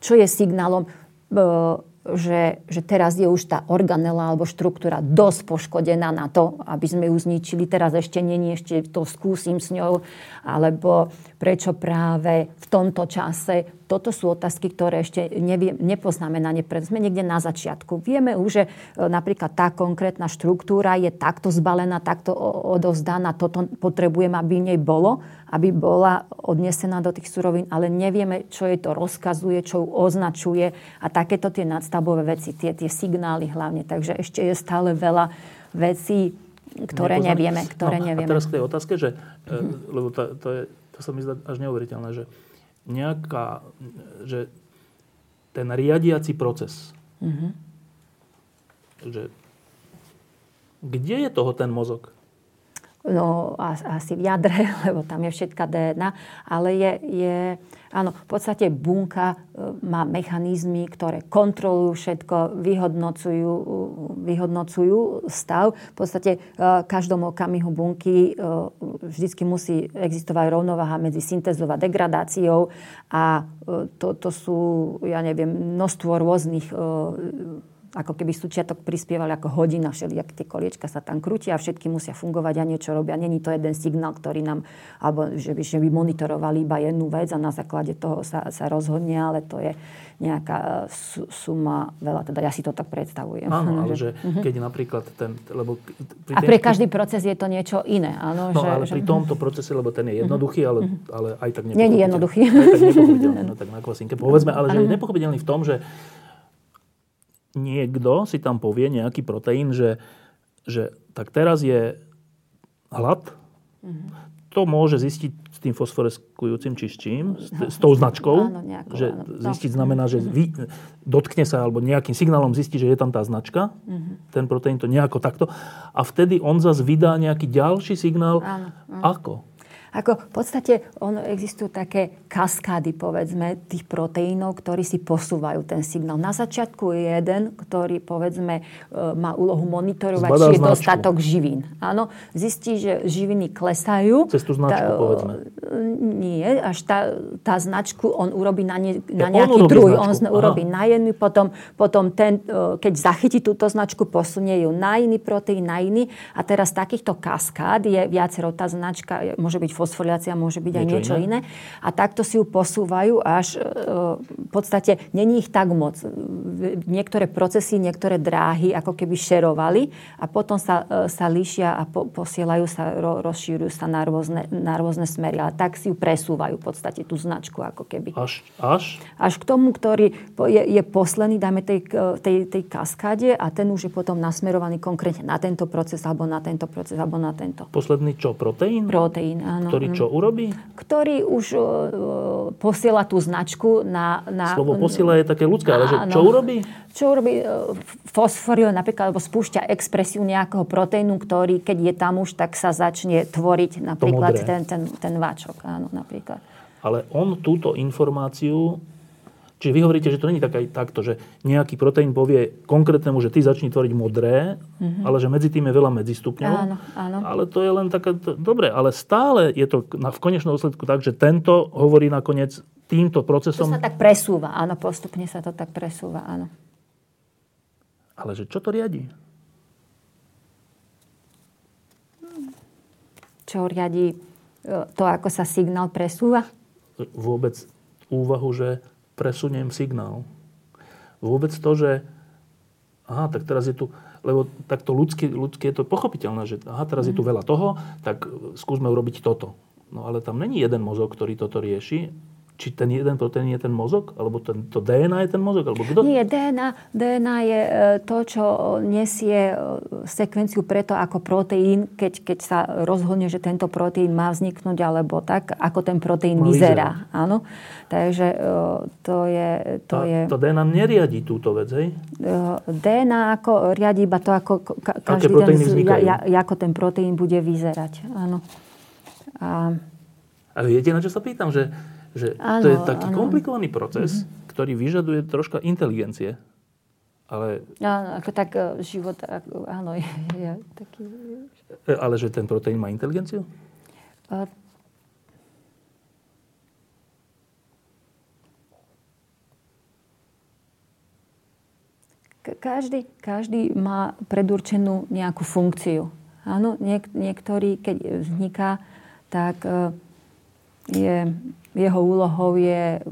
Čo je signálom? že, že teraz je už tá organela alebo štruktúra dosť poškodená na to, aby sme ju zničili. Teraz ešte není, ešte to skúsim s ňou. Alebo prečo práve v tomto čase toto sú otázky, ktoré ešte nevie, nepoznáme na ne. Sme niekde na začiatku. Vieme už, že e, napríklad tá konkrétna štruktúra je takto zbalená, takto odovzdaná. Toto potrebujem, aby nej bolo, aby bola odnesená do tých surovín, ale nevieme, čo jej to rozkazuje, čo ju označuje a takéto tie nadstavbové veci, tie, tie signály hlavne. Takže ešte je stále veľa veci, ktoré Nepoznaný. nevieme. Ktoré no, nevieme. A teraz k tej otázke, že, mm-hmm. lebo to, to, je, to sa mi zdá až neuveriteľné, že nejaká, že ten riadiaci proces, mm-hmm. že kde je toho ten mozog? No asi v jadre, lebo tam je všetká DNA, ale je, je áno, v podstate bunka e, má mechanizmy, ktoré kontrolujú všetko, vyhodnocujú, vyhodnocujú stav. V podstate e, každom okamihu bunky e, vždycky musí existovať rovnováha medzi syntézou a degradáciou a to, to sú, ja neviem, množstvo rôznych ako keby súčiatok prispievali ako hodina, všelijak tie koliečka sa tam krútia a všetky musia fungovať a niečo robia. Není to jeden signál, ktorý nám, alebo že by, že by monitorovali iba jednu vec a na základe toho sa, sa rozhodne, ale to je nejaká e, suma veľa, teda ja si to tak predstavujem. Áno, ale že uh-huh. keď napríklad ten... Lebo pri a pre každý proces je to niečo iné, áno? No, že, ale že... pri tomto procese, lebo ten je jednoduchý, ale, uh-huh. ale aj tak nepochopiteľný. Není jednoduchý. Aj tak nepochopiteľný, no tak na kvasinke. Povedzme, ale že je nepochopiteľný v tom, že niekto si tam povie nejaký proteín, že, že tak teraz je hlad, mm-hmm. to môže zistiť s tým fosforeskujúcim čiščím, s, s tou značkou, áno, nejako, že áno. zistiť znamená, že vy, dotkne sa alebo nejakým signálom zistí, že je tam tá značka, mm-hmm. ten proteín to nejako takto a vtedy on zase vydá nejaký ďalší signál. Áno, áno. Ako? Ako v podstate ono existujú také kaskády, povedzme, tých proteínov, ktorí si posúvajú ten signál. Na začiatku je jeden, ktorý, povedzme, e, má úlohu monitorovať, či je dostatok živín. Áno, zistí, že živiny klesajú. Cez tú značku, tá, povedzme. Nie, až tá, tá značku on urobí na, ne, na ja, nejaký druhý. On urobí na jednu, potom, potom ten, e, keď zachytí túto značku, posunie ju na iný proteín, na iný. A teraz takýchto kaskád je viacero. Tá značka môže byť fosforilácia môže byť niečo aj niečo iné. iné. A takto si ju posúvajú až e, v podstate není ich tak moc. Niektoré procesy, niektoré dráhy ako keby šerovali a potom sa, e, sa líšia a po, posielajú sa, ro, rozšírujú sa na rôzne, na rôzne smery. Ale tak si ju presúvajú v podstate tú značku ako keby. Až? Až, až k tomu, ktorý je, je posledný, dajme tej, tej, tej kaskáde a ten už je potom nasmerovaný konkrétne na tento proces alebo na tento proces alebo na tento. Posledný čo? Proteín? Proteín, áno. Ktorý čo urobí? Ktorý už uh, posiela tú značku na... na Slovo posiela je také ľudské, ale že čo urobí? Čo urobí? Uh, fosforil napríklad, alebo spúšťa expresiu nejakého proteínu, ktorý, keď je tam už, tak sa začne tvoriť napríklad ten, ten, ten váčok. Áno, napríklad. Ale on túto informáciu Čiže vy hovoríte, že to není tak takto, že nejaký proteín povie konkrétnemu, že ty začni tvoriť modré, mm-hmm. ale že medzi tým je veľa medzistupňov. Áno, áno. Ale to je len taká... Dobre, ale stále je to na, v konečnom dôsledku tak, že tento hovorí nakoniec týmto procesom... To sa tak presúva, áno, postupne sa to tak presúva, áno. Ale že čo to riadi? Čo riadi e, to, ako sa signál presúva? Vôbec úvahu, že presuniem signál. Vôbec to, že aha, tak teraz je tu, lebo takto ľudsky, ľudsky je to pochopiteľné, že aha, teraz je tu mhm. veľa toho, tak skúsme urobiť toto. No ale tam není jeden mozog, ktorý toto rieši či ten jeden proteín je ten mozog? Alebo ten, to DNA je ten mozog? Alebo kto? Nie, DNA, DNA je e, to, čo nesie e, sekvenciu preto ako proteín, keď, keď sa rozhodne, že tento proteín má vzniknúť, alebo tak, ako ten proteín no, vyzerá. Áno. Takže e, to je... To, A je... to DNA neriadi túto vec, hej? DNA ako riadi iba to, ako ka, každý ten, ja, ja, ako ten proteín bude vyzerať. Áno. A... A viete, na čo sa pýtam? Že že áno, to je taký áno. komplikovaný proces, mm-hmm. ktorý vyžaduje troška inteligencie. Ale... Áno, ako tak e, život, ako, áno, je, je taký... E, ale že ten proteín má inteligenciu? A... Každý, každý má predurčenú nejakú funkciu. Áno, niek- niektorý, keď vzniká, tak e, je jeho úlohou je,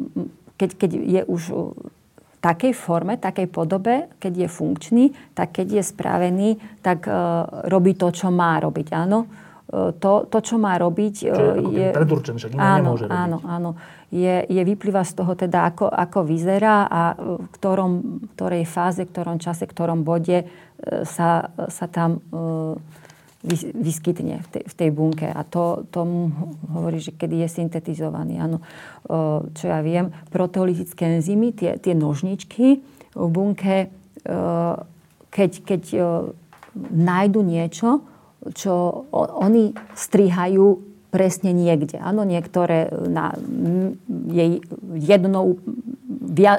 keď, keď je už v takej forme, takej podobe, keď je funkčný, tak keď je spravený, tak uh, robí to, čo má robiť. Áno? to, to čo má robiť... Čiže je... Predurčené, však iné áno, nemôže robiť. Áno, áno. Je, je vyplýva z toho teda, ako, ako vyzerá a v ktorom, ktorej fáze, v ktorom čase, v ktorom bode sa, sa tam vyskytne v tej, v tej bunke. A to tomu hovorí, že kedy je syntetizovaný. Áno, čo ja viem, proteolytické enzymy, tie, tie nožničky v bunke, keď, keď nájdu niečo, čo oni strihajú presne niekde. Áno, niektoré na, je jednou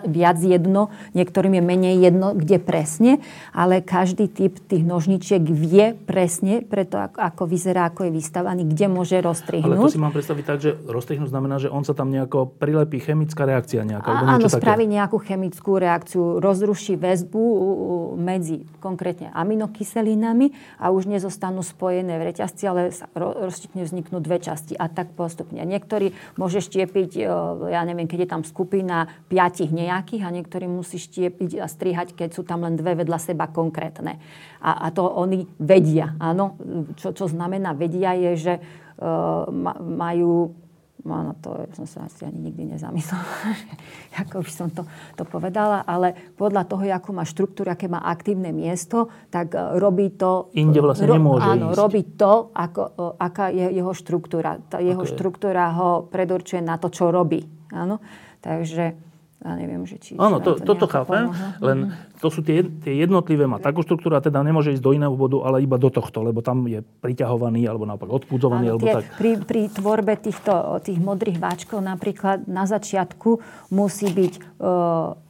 viac jedno, niektorým je menej jedno, kde presne, ale každý typ tých nožničiek vie presne, preto ako, ako vyzerá, ako je vystavaný, kde môže rozstrihnúť. Ale to si mám predstaviť tak, že rozstrihnúť znamená, že on sa tam nejako prilepí chemická reakcia nejaká. A, áno, také. spraví nejakú chemickú reakciu, rozruší väzbu medzi konkrétne aminokyselinami a už nezostanú spojené v reťazci, ale rozčitne vzniknú dve časti a tak postupne. Niektorí môže štiepiť, ja neviem, keď je tam skupina piati tých nejakých a niektorí musí štiepiť a strihať, keď sú tam len dve vedľa seba konkrétne. A, a to oni vedia. Áno? Čo, čo znamená vedia je, že uh, majú No, no to som sa asi ani nikdy nezamyslela, ako by som to, to povedala, ale podľa toho, ako má štruktúru, aké má aktívne miesto, tak e, robí to... Inde vlastne ro, nemôže Áno, ísť. robí to, ako, e, aká je jeho štruktúra. Tá jeho okay. štruktúra ho predurčuje na to, čo robí. Áno? Takže ja neviem, že či... Áno, to, to toto chápem, pomohlo. len mhm. to sú tie, tie jednotlivé, má takú štruktúru a teda nemôže ísť do iného bodu, ale iba do tohto, lebo tam je priťahovaný alebo naopak odpudzovaný. Áno, alebo tie, tak. Pri, pri tvorbe týchto, tých modrých váčkov napríklad na začiatku musí byť e,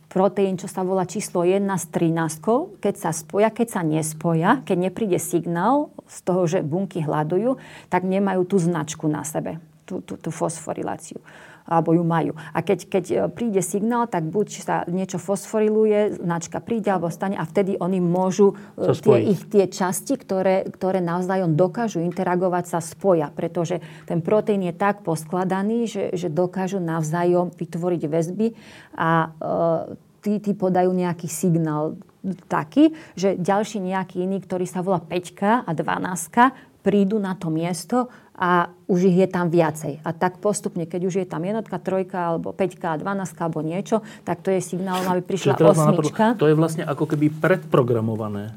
proteín, čo sa volá číslo 1 s 13, keď sa spoja, keď sa nespoja, keď nepríde signál z toho, že bunky hľadujú, tak nemajú tú značku na sebe, tú, tú, tú fosforiláciu alebo ju majú. A keď, keď e, príde signál, tak buď sa niečo fosforiluje, značka príde alebo stane a vtedy oni môžu e, tie, ich tie časti, ktoré, ktoré navzájom dokážu interagovať, sa spoja, pretože ten proteín je tak poskladaný, že, že dokážu navzájom vytvoriť väzby a e, tí, tí podajú nejaký signál taký, že ďalší nejaký iný, ktorý sa volá 5 a 12, prídu na to miesto a už ich je tam viacej. A tak postupne, keď už je tam jednotka, trojka, alebo peťka, dvanáctka, alebo niečo, tak to je signál, aby prišla osmička. To je vlastne ako keby predprogramované.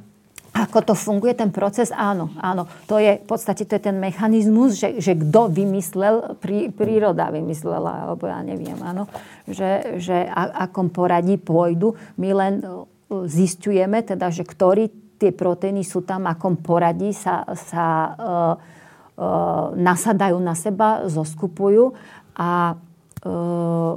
Ako to funguje ten proces? Áno, áno. To je, v podstate to je ten mechanizmus, že, že kto vymyslel, prí, príroda vymyslela, alebo ja neviem, áno. Že, že a, akom poradí pôjdu. My len zistujeme, teda, že ktorí tie proteíny sú tam, akom poradí sa, sa uh, E, nasadajú na seba, zoskupujú a e,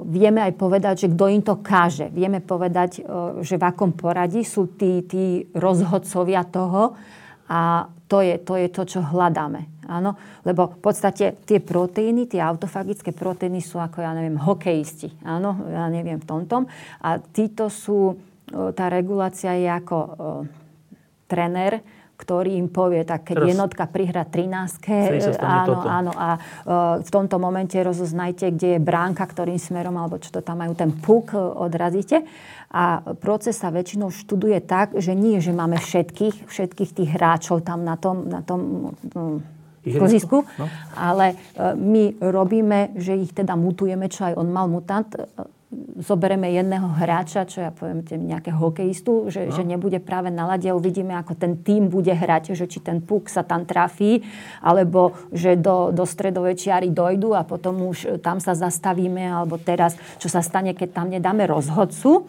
vieme aj povedať, že kto im to káže. Vieme povedať, e, že v akom poradí sú tí, tí rozhodcovia toho a to je, to je to, čo hľadáme. Áno? Lebo v podstate tie proteíny, tie autofagické proteíny sú ako, ja neviem, hokejisti. Áno? Ja neviem v tomto. A títo sú, tá regulácia je ako trenér, ktorý im povie, tak keď Teraz jednotka prihra 13, áno, toto. áno, a uh, v tomto momente rozoznajte, kde je bránka, ktorým smerom, alebo čo to tam majú, ten puk e, odrazíte. A proces sa väčšinou študuje tak, že nie, že máme všetkých, všetkých tých hráčov tam na tom, na tom no, kozisku, no. ale uh, my robíme, že ich teda mutujeme, čo aj on mal mutant, zoberieme jedného hráča, čo ja poviem, nejakého hokejistu, že, no. že nebude práve na lade a uvidíme, ako ten tým bude hrať, že či ten puk sa tam trafí, alebo že do, do stredovej čiary dojdu a potom už tam sa zastavíme, alebo teraz, čo sa stane, keď tam nedáme rozhodcu,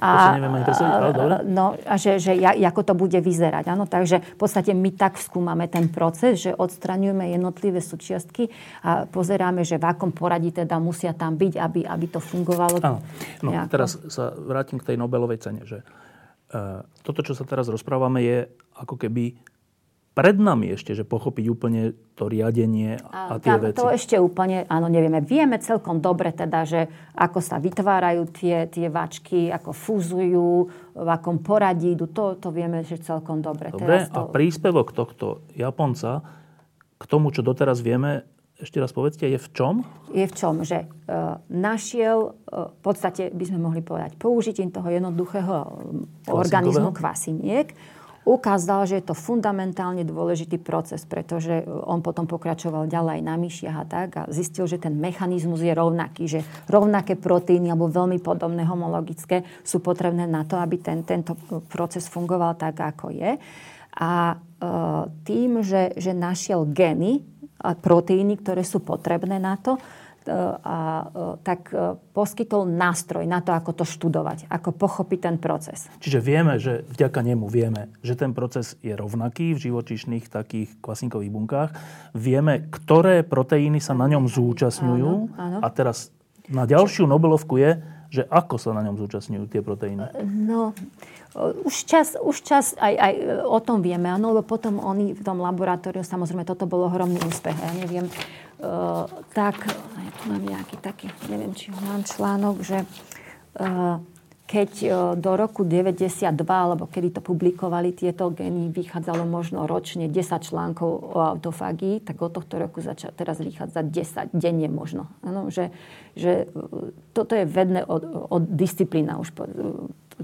a, neviem ani ale dobre. No, a že, že ako to bude vyzerať. Áno, takže v podstate my tak skúmame ten proces, že odstraňujeme jednotlivé súčiastky a pozeráme, že v akom poradí teda musia tam byť, aby, aby to fungovalo. Áno. No, nejako. teraz sa vrátim k tej Nobelovej cene, že uh, toto, čo sa teraz rozprávame, je ako keby pred nami ešte, že pochopiť úplne to riadenie a, a tie tam, veci. To ešte úplne, áno, nevieme. Vieme celkom dobre teda, že ako sa vytvárajú tie, tie vačky, ako fúzujú, v akom poradí idú, to, to vieme, že celkom dobre. Dobre, Teraz to... a príspevok tohto Japonca k tomu, čo doteraz vieme, ešte raz povedzte, je v čom? Je v čom, že e, našiel, e, v podstate by sme mohli povedať, použitím toho jednoduchého organizmu kvasiniek, ukázal, že je to fundamentálne dôležitý proces, pretože on potom pokračoval ďalej na myšiach a tak a zistil, že ten mechanizmus je rovnaký, že rovnaké proteíny alebo veľmi podobné homologické sú potrebné na to, aby ten, tento proces fungoval tak, ako je. A e, tým, že, že našiel geny a proteíny, ktoré sú potrebné na to, E, a e, tak e, poskytol nástroj na to, ako to študovať, ako pochopiť ten proces. Čiže vieme, že vďaka nemu vieme, že ten proces je rovnaký v živočíšnych takých kvasinkových bunkách. Vieme, ktoré proteíny sa na ňom zúčastňujú. Áno, áno. A teraz na ďalšiu Nobelovku je, že ako sa na ňom zúčastňujú tie proteíny? No, už čas, už čas aj, aj o tom vieme, áno, lebo potom oni v tom laboratóriu, samozrejme, toto bol ohromný úspech. Ja neviem, uh, tak, ja tu mám nejaký taký, neviem, či mám článok, že uh, keď uh, do roku 92, alebo kedy to publikovali tieto gény, vychádzalo možno ročne 10 článkov o autofágii, tak od tohto roku začal teraz vychádzať 10 denne možno. Ano, že, že toto je vedné od, od disciplína už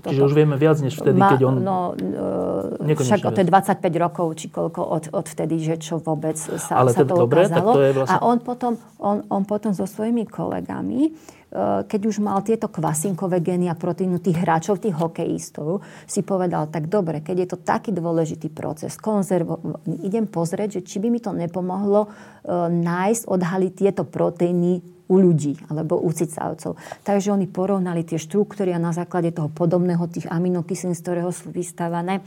toto. Čiže už vieme viac než vtedy, Ma, keď on... No, e, však to je 25 rokov, či koľko od, od vtedy, že čo vôbec sa, Ale sa to dobre, ukázalo. Tak to je vlastne... A on potom, on, on potom so svojimi kolegami e, keď už mal tieto kvasinkové gény a proteínu tých hráčov, tých hokejistov, si povedal, tak dobre, keď je to taký dôležitý proces, konzervovaný, idem pozrieť, že či by mi to nepomohlo uh, nájsť, odhaliť tieto proteíny u ľudí alebo u cicavcov. Takže oni porovnali tie štruktúry a na základe toho podobného tých aminokyslín, z ktorého sú vystávané,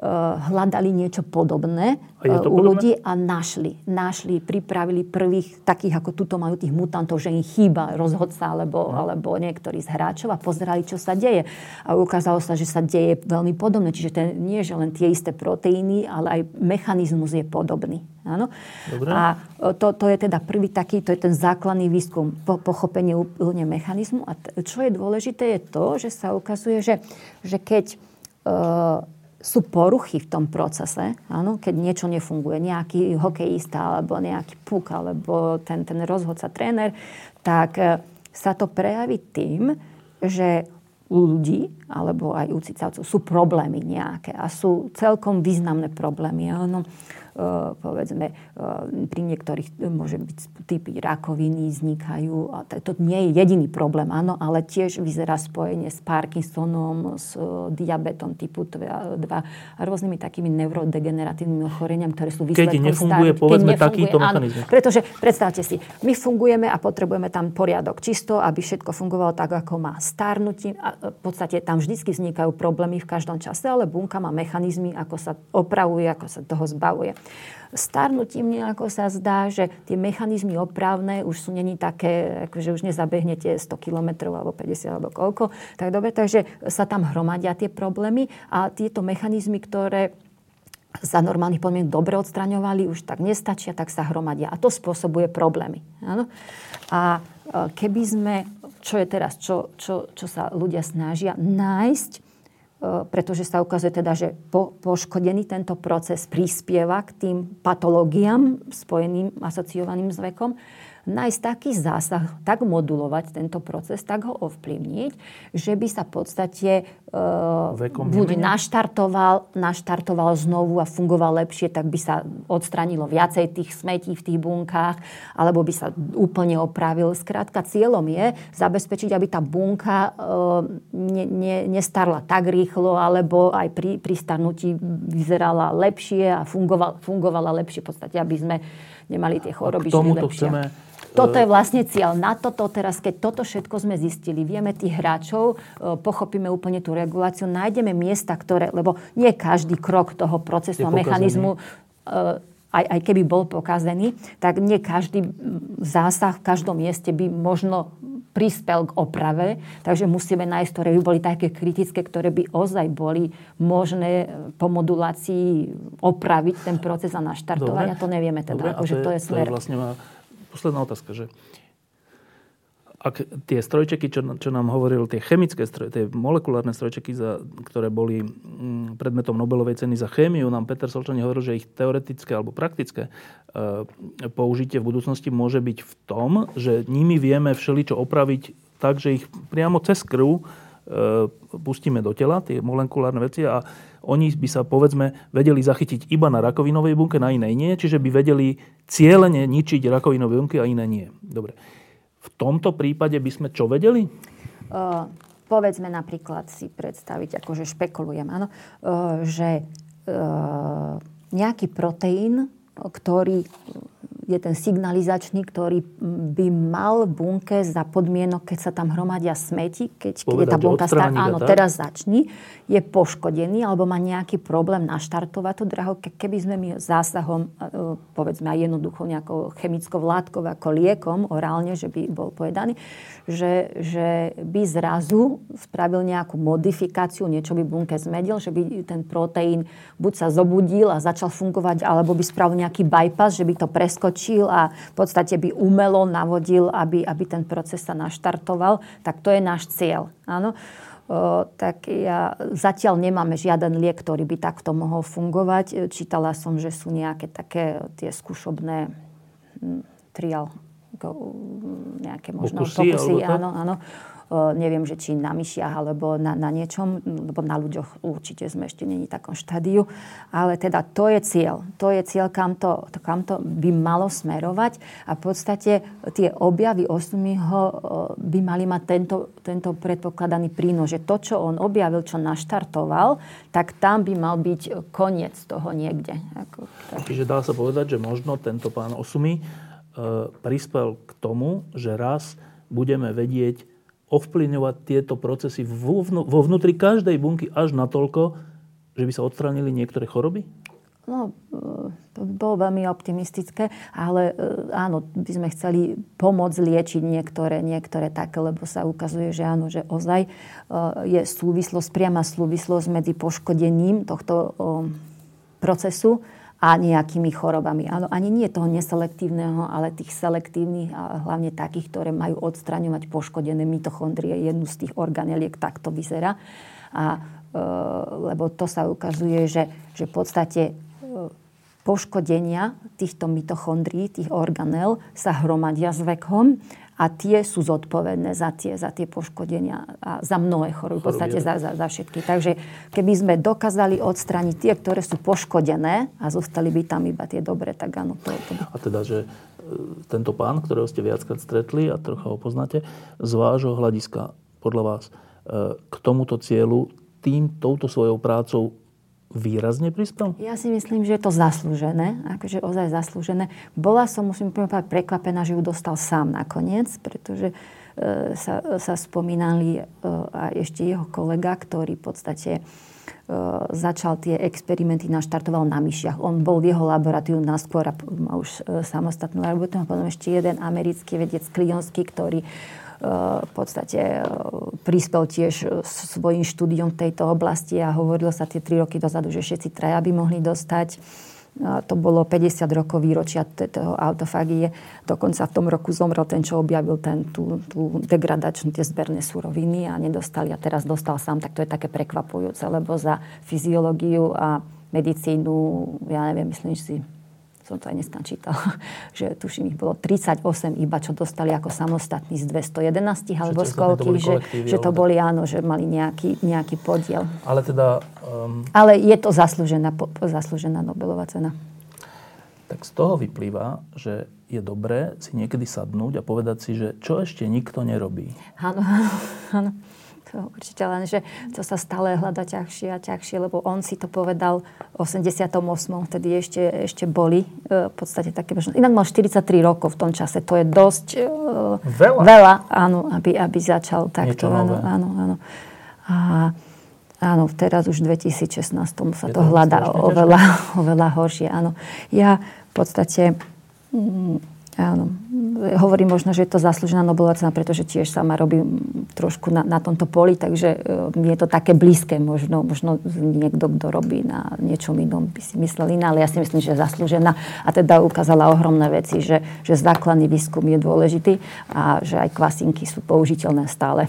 hľadali niečo podobné eh, u podobné? ľudí a našli. Našli, pripravili prvých takých, ako tuto majú tých mutantov, že im chýba rozhodca alebo, no. alebo niektorý z hráčov a pozerali, čo sa deje. A ukázalo sa, že sa deje veľmi podobné. Čiže ten, nie, že len tie isté proteíny, ale aj mechanizmus je podobný. Áno? Dobre. A eh, to, to je teda prvý taký, to je ten základný výskum, po, pochopenie úplne mechanizmu. A t- čo je dôležité je to, že sa ukazuje, že, že keď uh, sú poruchy v tom procese, áno, keď niečo nefunguje, nejaký hokejista alebo nejaký puk alebo ten, ten rozhodca, tréner, tak e, sa to prejaví tým, že u ľudí alebo aj u cicavcov sú problémy nejaké a sú celkom významné problémy. Áno. Eh, povedzme, eh, pri niektorých môže byť typy rakoviny vznikajú. A to nie je jediný problém, áno, ale tiež vyzerá spojenie s Parkinsonom, s diabetom typu 2 a rôznymi takými neurodegeneratívnymi ochoreniami, ktoré sú výsledkom Keď nefunguje, starý, povedzme, keď takýto mechanizmus. Pretože predstavte si, my fungujeme a potrebujeme tam poriadok čisto, aby všetko fungovalo tak, ako má starnutím. A v podstate tam vždy vznikajú problémy v každom čase, ale bunka má mechanizmy, ako sa opravuje, ako sa toho zbavuje. Starnutím nejako sa zdá, že tie mechanizmy opravné už sú není také, akože už nezabehnete 100 km alebo 50 alebo koľko. Tak dobre, takže sa tam hromadia tie problémy a tieto mechanizmy, ktoré za normálnych podmienok dobre odstraňovali, už tak nestačia, tak sa hromadia. A to spôsobuje problémy. Áno? A e, keby sme, čo je teraz, čo, čo, čo sa ľudia snažia, nájsť pretože sa ukazuje teda, že po, poškodený tento proces prispieva k tým patológiám spojeným, asociovaným s vekom nájsť taký zásah, tak modulovať tento proces, tak ho ovplyvniť, že by sa v podstate e, buď naštartoval, naštartoval znovu a fungoval lepšie, tak by sa odstranilo viacej tých smetí v tých bunkách, alebo by sa úplne opravil. Skrátka, cieľom je zabezpečiť, aby tá bunka e, ne, ne, nestarla tak rýchlo, alebo aj pri, pri starnutí vyzerala lepšie a fungovala, fungovala lepšie v podstate, aby sme nemali tie choroby. A k tomuto chceme toto je vlastne cieľ. Na toto teraz, keď toto všetko sme zistili, vieme tých hráčov, e, pochopíme úplne tú reguláciu, nájdeme miesta, ktoré, lebo nie každý krok toho procesu a mechanizmu e, aj, aj keby bol pokazený, tak nie každý zásah v každom mieste by možno prispel k oprave, takže musíme nájsť, ktoré by boli také kritické, ktoré by ozaj boli možné po modulácii opraviť ten proces a naštartovať. Dobre. A to nevieme teda, Dobre, akože to, je, to je smer. To je vlastne má posledná otázka, že ak tie strojčeky, čo, čo nám hovoril, tie chemické stroje, tie molekulárne strojčeky, za, ktoré boli mm, predmetom Nobelovej ceny za chémiu, nám Peter Solčani hovoril, že ich teoretické alebo praktické e, použitie v budúcnosti môže byť v tom, že nimi vieme všeličo opraviť tak, že ich priamo cez krv pustíme do tela, tie molekulárne veci a oni by sa, povedzme, vedeli zachytiť iba na rakovinovej bunke, na inej nie, čiže by vedeli cieľene ničiť rakovinové bunky a iné nie. Dobre. V tomto prípade by sme čo vedeli? Uh, povedzme napríklad si predstaviť, akože špekulujem, áno, uh, že uh, nejaký proteín, ktorý je ten signalizačný, ktorý by mal bunke za podmienok, keď sa tam hromadia smeti, keď, keď je tá bunka stará, áno, tak? teraz začni, je poškodený alebo má nejaký problém naštartovať to draho, keby sme my zásahom, e, povedzme aj jednoducho nejakou chemickou látkou ako liekom orálne, že by bol povedaný, že, že by zrazu spravil nejakú modifikáciu, niečo by bunke zmedil, že by ten proteín buď sa zobudil a začal fungovať, alebo by spravil nejaký bypass, že by to preskočil otočil a v podstate by umelo navodil, aby, aby ten proces sa naštartoval, tak to je náš cieľ. Áno. O, tak ja, zatiaľ nemáme žiaden liek, ktorý by takto mohol fungovať. Čítala som, že sú nejaké také tie skúšobné hm, trial, nejaké možno pokusy, pokusy áno, áno neviem, že či na myšiach alebo na, na niečom, lebo na ľuďoch určite sme ešte není v takom štádiu. Ale teda to je cieľ. To je cieľ, kam to, kam to by malo smerovať a v podstate tie objavy Osumyho by mali mať tento, tento predpokladaný prínos, že to, čo on objavil, čo naštartoval, tak tam by mal byť koniec toho niekde. Ako, tak. Čiže dá sa povedať, že možno tento pán Osumy e, prispel k tomu, že raz budeme vedieť ovplyvňovať tieto procesy vo, vo vnútri každej bunky až natoľko, že by sa odstránili niektoré choroby? No, e, to by bolo veľmi optimistické, ale e, áno, by sme chceli pomôcť liečiť niektoré, niektoré také, lebo sa ukazuje, že áno, že ozaj e, je súvislosť, priama súvislosť medzi poškodením tohto procesu a nejakými chorobami. Áno, ani nie toho neselektívneho, ale tých selektívnych a hlavne takých, ktoré majú odstraňovať poškodené mitochondrie. Jednu z tých organeliek takto vyzerá. A, e, lebo to sa ukazuje, že, že v podstate e, poškodenia týchto mitochondrií, tých organel, sa hromadia s vekom a tie sú zodpovedné za tie, za tie poškodenia a za mnohé choroby, v podstate za, za, za všetky. Takže keby sme dokázali odstrániť tie, ktoré sú poškodené a zostali by tam iba tie dobré, tak áno. To, to by... A teda, že e, tento pán, ktorého ste viackrát stretli a trocha ho poznáte, z vášho hľadiska, podľa vás, e, k tomuto cieľu tým, touto svojou prácou výrazne prispel? Ja si myslím, že je to zaslúžené, akože ozaj zaslúžené. Bola som, musím povedať, prekvapená, že ju dostal sám nakoniec, pretože e, sa, sa spomínali e, a ešte jeho kolega, ktorý v podstate e, začal tie experimenty, naštartoval na myšiach. On bol v jeho laboratóriu naskôr a má už samostatnú laboratóriu. Potom ešte jeden americký vedec Klionský, ktorý v podstate e, prispel tiež svojim štúdiom v tejto oblasti a hovorilo sa tie tri roky dozadu, že všetci traja by mohli dostať. To bolo 50 rokov výročia toho autofagie. Dokonca v tom roku zomrel ten, čo objavil ten, tú, tú degradačnú, tie zberné suroviny a nedostali. A teraz dostal sám, tak to je také prekvapujúce, lebo za fyziológiu a medicínu, ja neviem, myslím si, som to aj dneska čítal, že tuším ich bolo 38 iba, čo dostali ako samostatní z 211 alebo skolky, že, že to boli áno, že mali nejaký, nejaký podiel. Ale teda... Um... Ale je to zaslúžená, zaslúžená Nobelová cena. Tak z toho vyplýva, že je dobré si niekedy sadnúť a povedať si, že čo ešte nikto nerobí. Áno, áno. To určite len, že to sa stále hľada ťažšie a ťažšie, lebo on si to povedal v 88. Vtedy ešte, ešte boli e, v podstate také bežné. Inak mal 43 rokov v tom čase. To je dosť e, veľa, veľa áno, aby, aby začal takto. Áno, áno, áno. A áno, teraz už v 2016 sa je to, to hľadá oveľa, oveľa horšie. Áno. Ja v podstate... Mm, Áno. Hovorím možno, že je to zaslúžená Nobelová cena, pretože tiež sama robím trošku na, na tomto poli, takže e, je to také blízke možno, možno niekto, kto robí na niečom inom, by si myslel iná, ale ja si myslím, že je zaslúžená a teda ukázala ohromné veci, že, že základný výskum je dôležitý a že aj kvasinky sú použiteľné stále.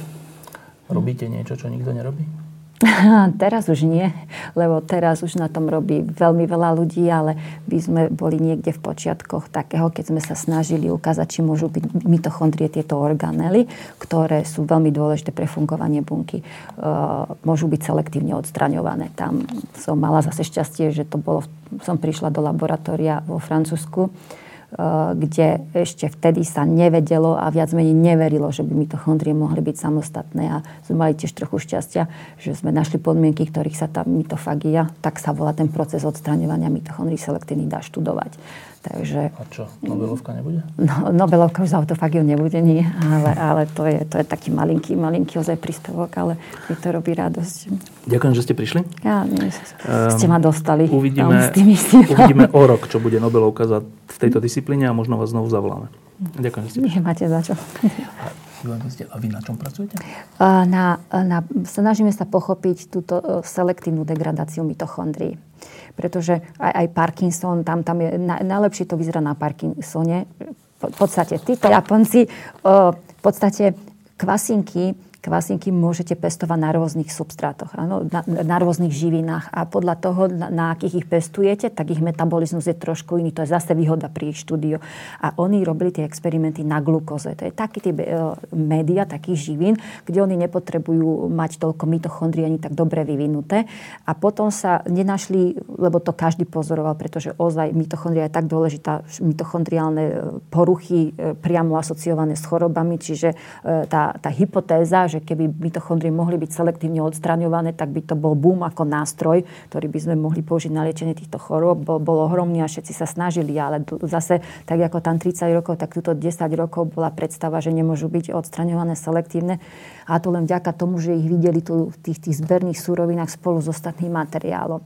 Robíte niečo, čo nikto nerobí? teraz už nie, lebo teraz už na tom robí veľmi veľa ľudí, ale by sme boli niekde v počiatkoch takého, keď sme sa snažili ukázať, či môžu byť mitochondrie tieto organely, ktoré sú veľmi dôležité pre fungovanie bunky, uh, môžu byť selektívne odstraňované. Tam som mala zase šťastie, že to bolo, som prišla do laboratória vo Francúzsku, kde ešte vtedy sa nevedelo a viac menej neverilo, že by mitochondrie mohli byť samostatné. A sme mali tiež trochu šťastia, že sme našli podmienky, ktorých sa tá mitofagia, tak sa volá ten proces odstraňovania mitochondrií selektívnych, dá študovať. Takže, a čo, Nobelovka nebude? No, Nobelovka už za autofagiu nebude, nie. Ale, ale to, je, to je taký malinký, malinký ozaj príspevok, ale mi to robí radosť. Ďakujem, že ste prišli. Ja, nie, um, ste ma dostali. Uvidíme, tými uvidíme o rok, čo bude Nobelovka za, v tejto disciplíne a možno vás znovu zavoláme. Ďakujem, že ste prišli. Máte za čo. A vy na čom pracujete? Na, na, snažíme sa pochopiť túto e, selektívnu degradáciu mitochondrií pretože aj, aj Parkinson, tam, tam je, na, najlepšie to vyzerá na Parkinsone. V podstate títo Japonci, v podstate kvasinky kvasinky môžete pestovať na rôznych substrátoch, áno, na, na rôznych živinách a podľa toho, na, na akých ich pestujete, tak ich metabolizmus je trošku iný. To je zase výhoda pri ich štúdiu. A oni robili tie experimenty na glukoze. To je taký typ uh, média, takých živín, kde oni nepotrebujú mať toľko mitochondrií ani tak dobre vyvinuté. A potom sa nenašli, lebo to každý pozoroval, pretože ozaj mitochondria je tak dôležitá, mitochondriálne e, poruchy e, priamo asociované s chorobami, čiže tá, tá hypotéza, že keby mitochondrie mohli byť selektívne odstraňované, tak by to bol boom ako nástroj, ktorý by sme mohli použiť na liečenie týchto chorób. Bol, bol ohromný a všetci sa snažili, ale zase tak ako tam 30 rokov, tak túto 10 rokov bola predstava, že nemôžu byť odstraňované selektívne. A to len vďaka tomu, že ich videli tu v tých, tých zberných súrovinách spolu s ostatným materiálom.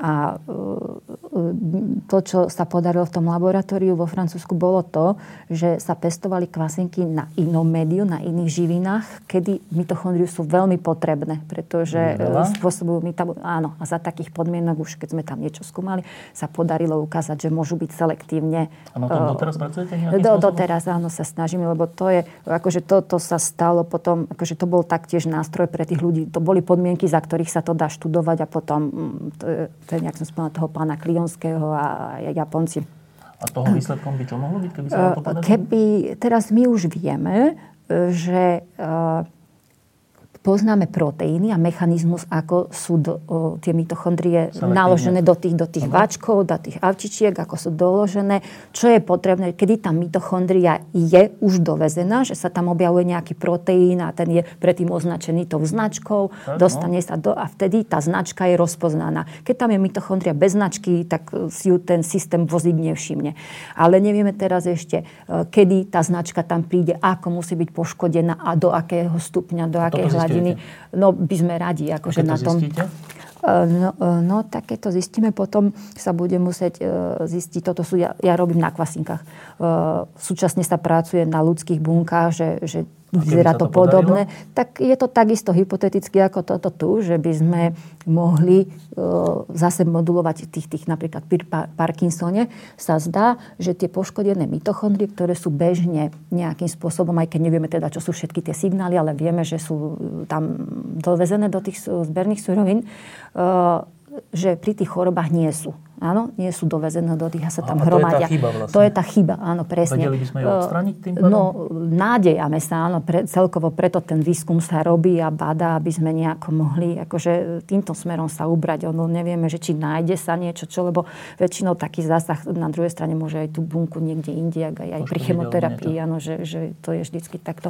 A e, to, čo sa podarilo v tom laboratóriu vo Francúzsku, bolo to, že sa pestovali kvasinky na inom médiu, na iných živinách, kedy mitochondriu sú veľmi potrebné, pretože e, Veľa? spôsobujú metabol... Áno, a za takých podmienok, už keď sme tam niečo skúmali, sa podarilo ukázať, že môžu byť selektívne... A na tom e, doteraz pracujete do, Doteraz, áno, sa snažíme, lebo to je, akože to, to sa stalo potom, akože to bol taktiež nástroj pre tých ľudí, to boli podmienky, za ktorých sa to dá študovať a potom je, nejak som spomínala, toho pána Klionského a Japonci. A toho výsledkom by čo mohlo byť, keby sa to podarilo? Keby, teraz my už vieme, že uh, poznáme proteíny a mechanizmus, ako sú do, o, tie mitochondrie Selektívne. naložené do tých, do tých vačkov, do tých avčičiek, ako sú doložené, čo je potrebné, kedy tá mitochondria je už dovezená, že sa tam objavuje nejaký proteín a ten je predtým označený tou značkou, dostane no. sa do a vtedy tá značka je rozpoznaná. Keď tam je mitochondria bez značky, tak si ju ten systém vozík nevšimne. Ale nevieme teraz ešte, e, kedy tá značka tam príde, ako musí byť poškodená a do akého stupňa, do akej hladiny. No by sme radi, akože na tom... Zistíte? No, no, tak keď to zistíme, potom sa bude musieť e, zistiť, toto sú, ja, ja robím na kvasinkách. E, súčasne sa pracuje na ľudských bunkách, že, že vyzerá to, to podobné, podarilo? tak je to takisto hypoteticky ako toto tu, že by sme mohli uh, zase modulovať tých, tých napríklad pri Parkinsone. Sa zdá, že tie poškodené mitochondrie, ktoré sú bežne nejakým spôsobom, aj keď nevieme teda, čo sú všetky tie signály, ale vieme, že sú tam dovezené do tých zberných surovín, uh, že pri tých chorobách nie sú. Áno, nie sú dovezené do tých a sa tam a hromadia. To je tá chyba vlastne. To je tá chyba, áno, presne. Vedeli by sme ju odstraniť tým pádom? No, nádejame sa, áno, pre, celkovo preto ten výskum sa robí a bada, aby sme nejako mohli akože týmto smerom sa ubrať. Ono nevieme, že či nájde sa niečo, čo, lebo väčšinou taký zásah na druhej strane môže aj tú bunku niekde inde, aj, aj pri chemoterapii, áno, že, že to je vždycky takto.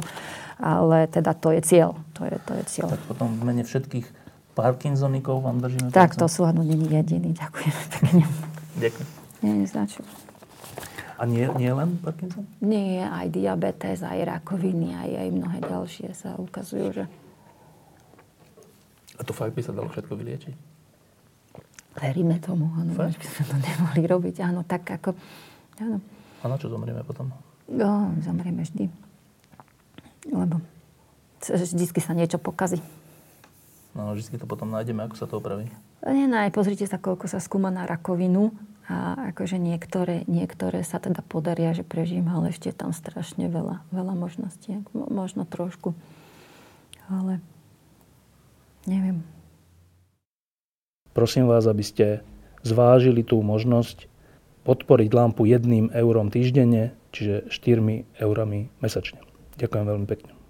Ale teda to je cieľ. To je, to je cieľ. Tak potom v mene všetkých Parkinsonikov vám držíme Tak, to sú není jediný. Ďakujem pekne. Ďakujem. Nie, neznačujem. A nie, nie len Parkinson? Nie, aj diabetes, aj rakoviny, aj, aj mnohé ďalšie sa ukazujú, že... A to fakt by sa dalo všetko vyliečiť? Veríme tomu, áno. Fakt? by sme to nemohli robiť, áno, tak ako... Áno. A na čo zomrieme potom? No, zomrieme vždy. Lebo vždy sa niečo pokazí. No, vždy to potom nájdeme, ako sa to opraví. Nie, no, pozrite sa, koľko sa skúma na rakovinu a akože niektoré, niektoré sa teda podaria, že prežijem, ale ešte tam strašne veľa, veľa možností. Možno trošku. Ale neviem. prosím vás, aby ste zvážili tú možnosť podporiť lampu jedným eurom týždenne, čiže 4 eurami mesačne. Ďakujem veľmi pekne.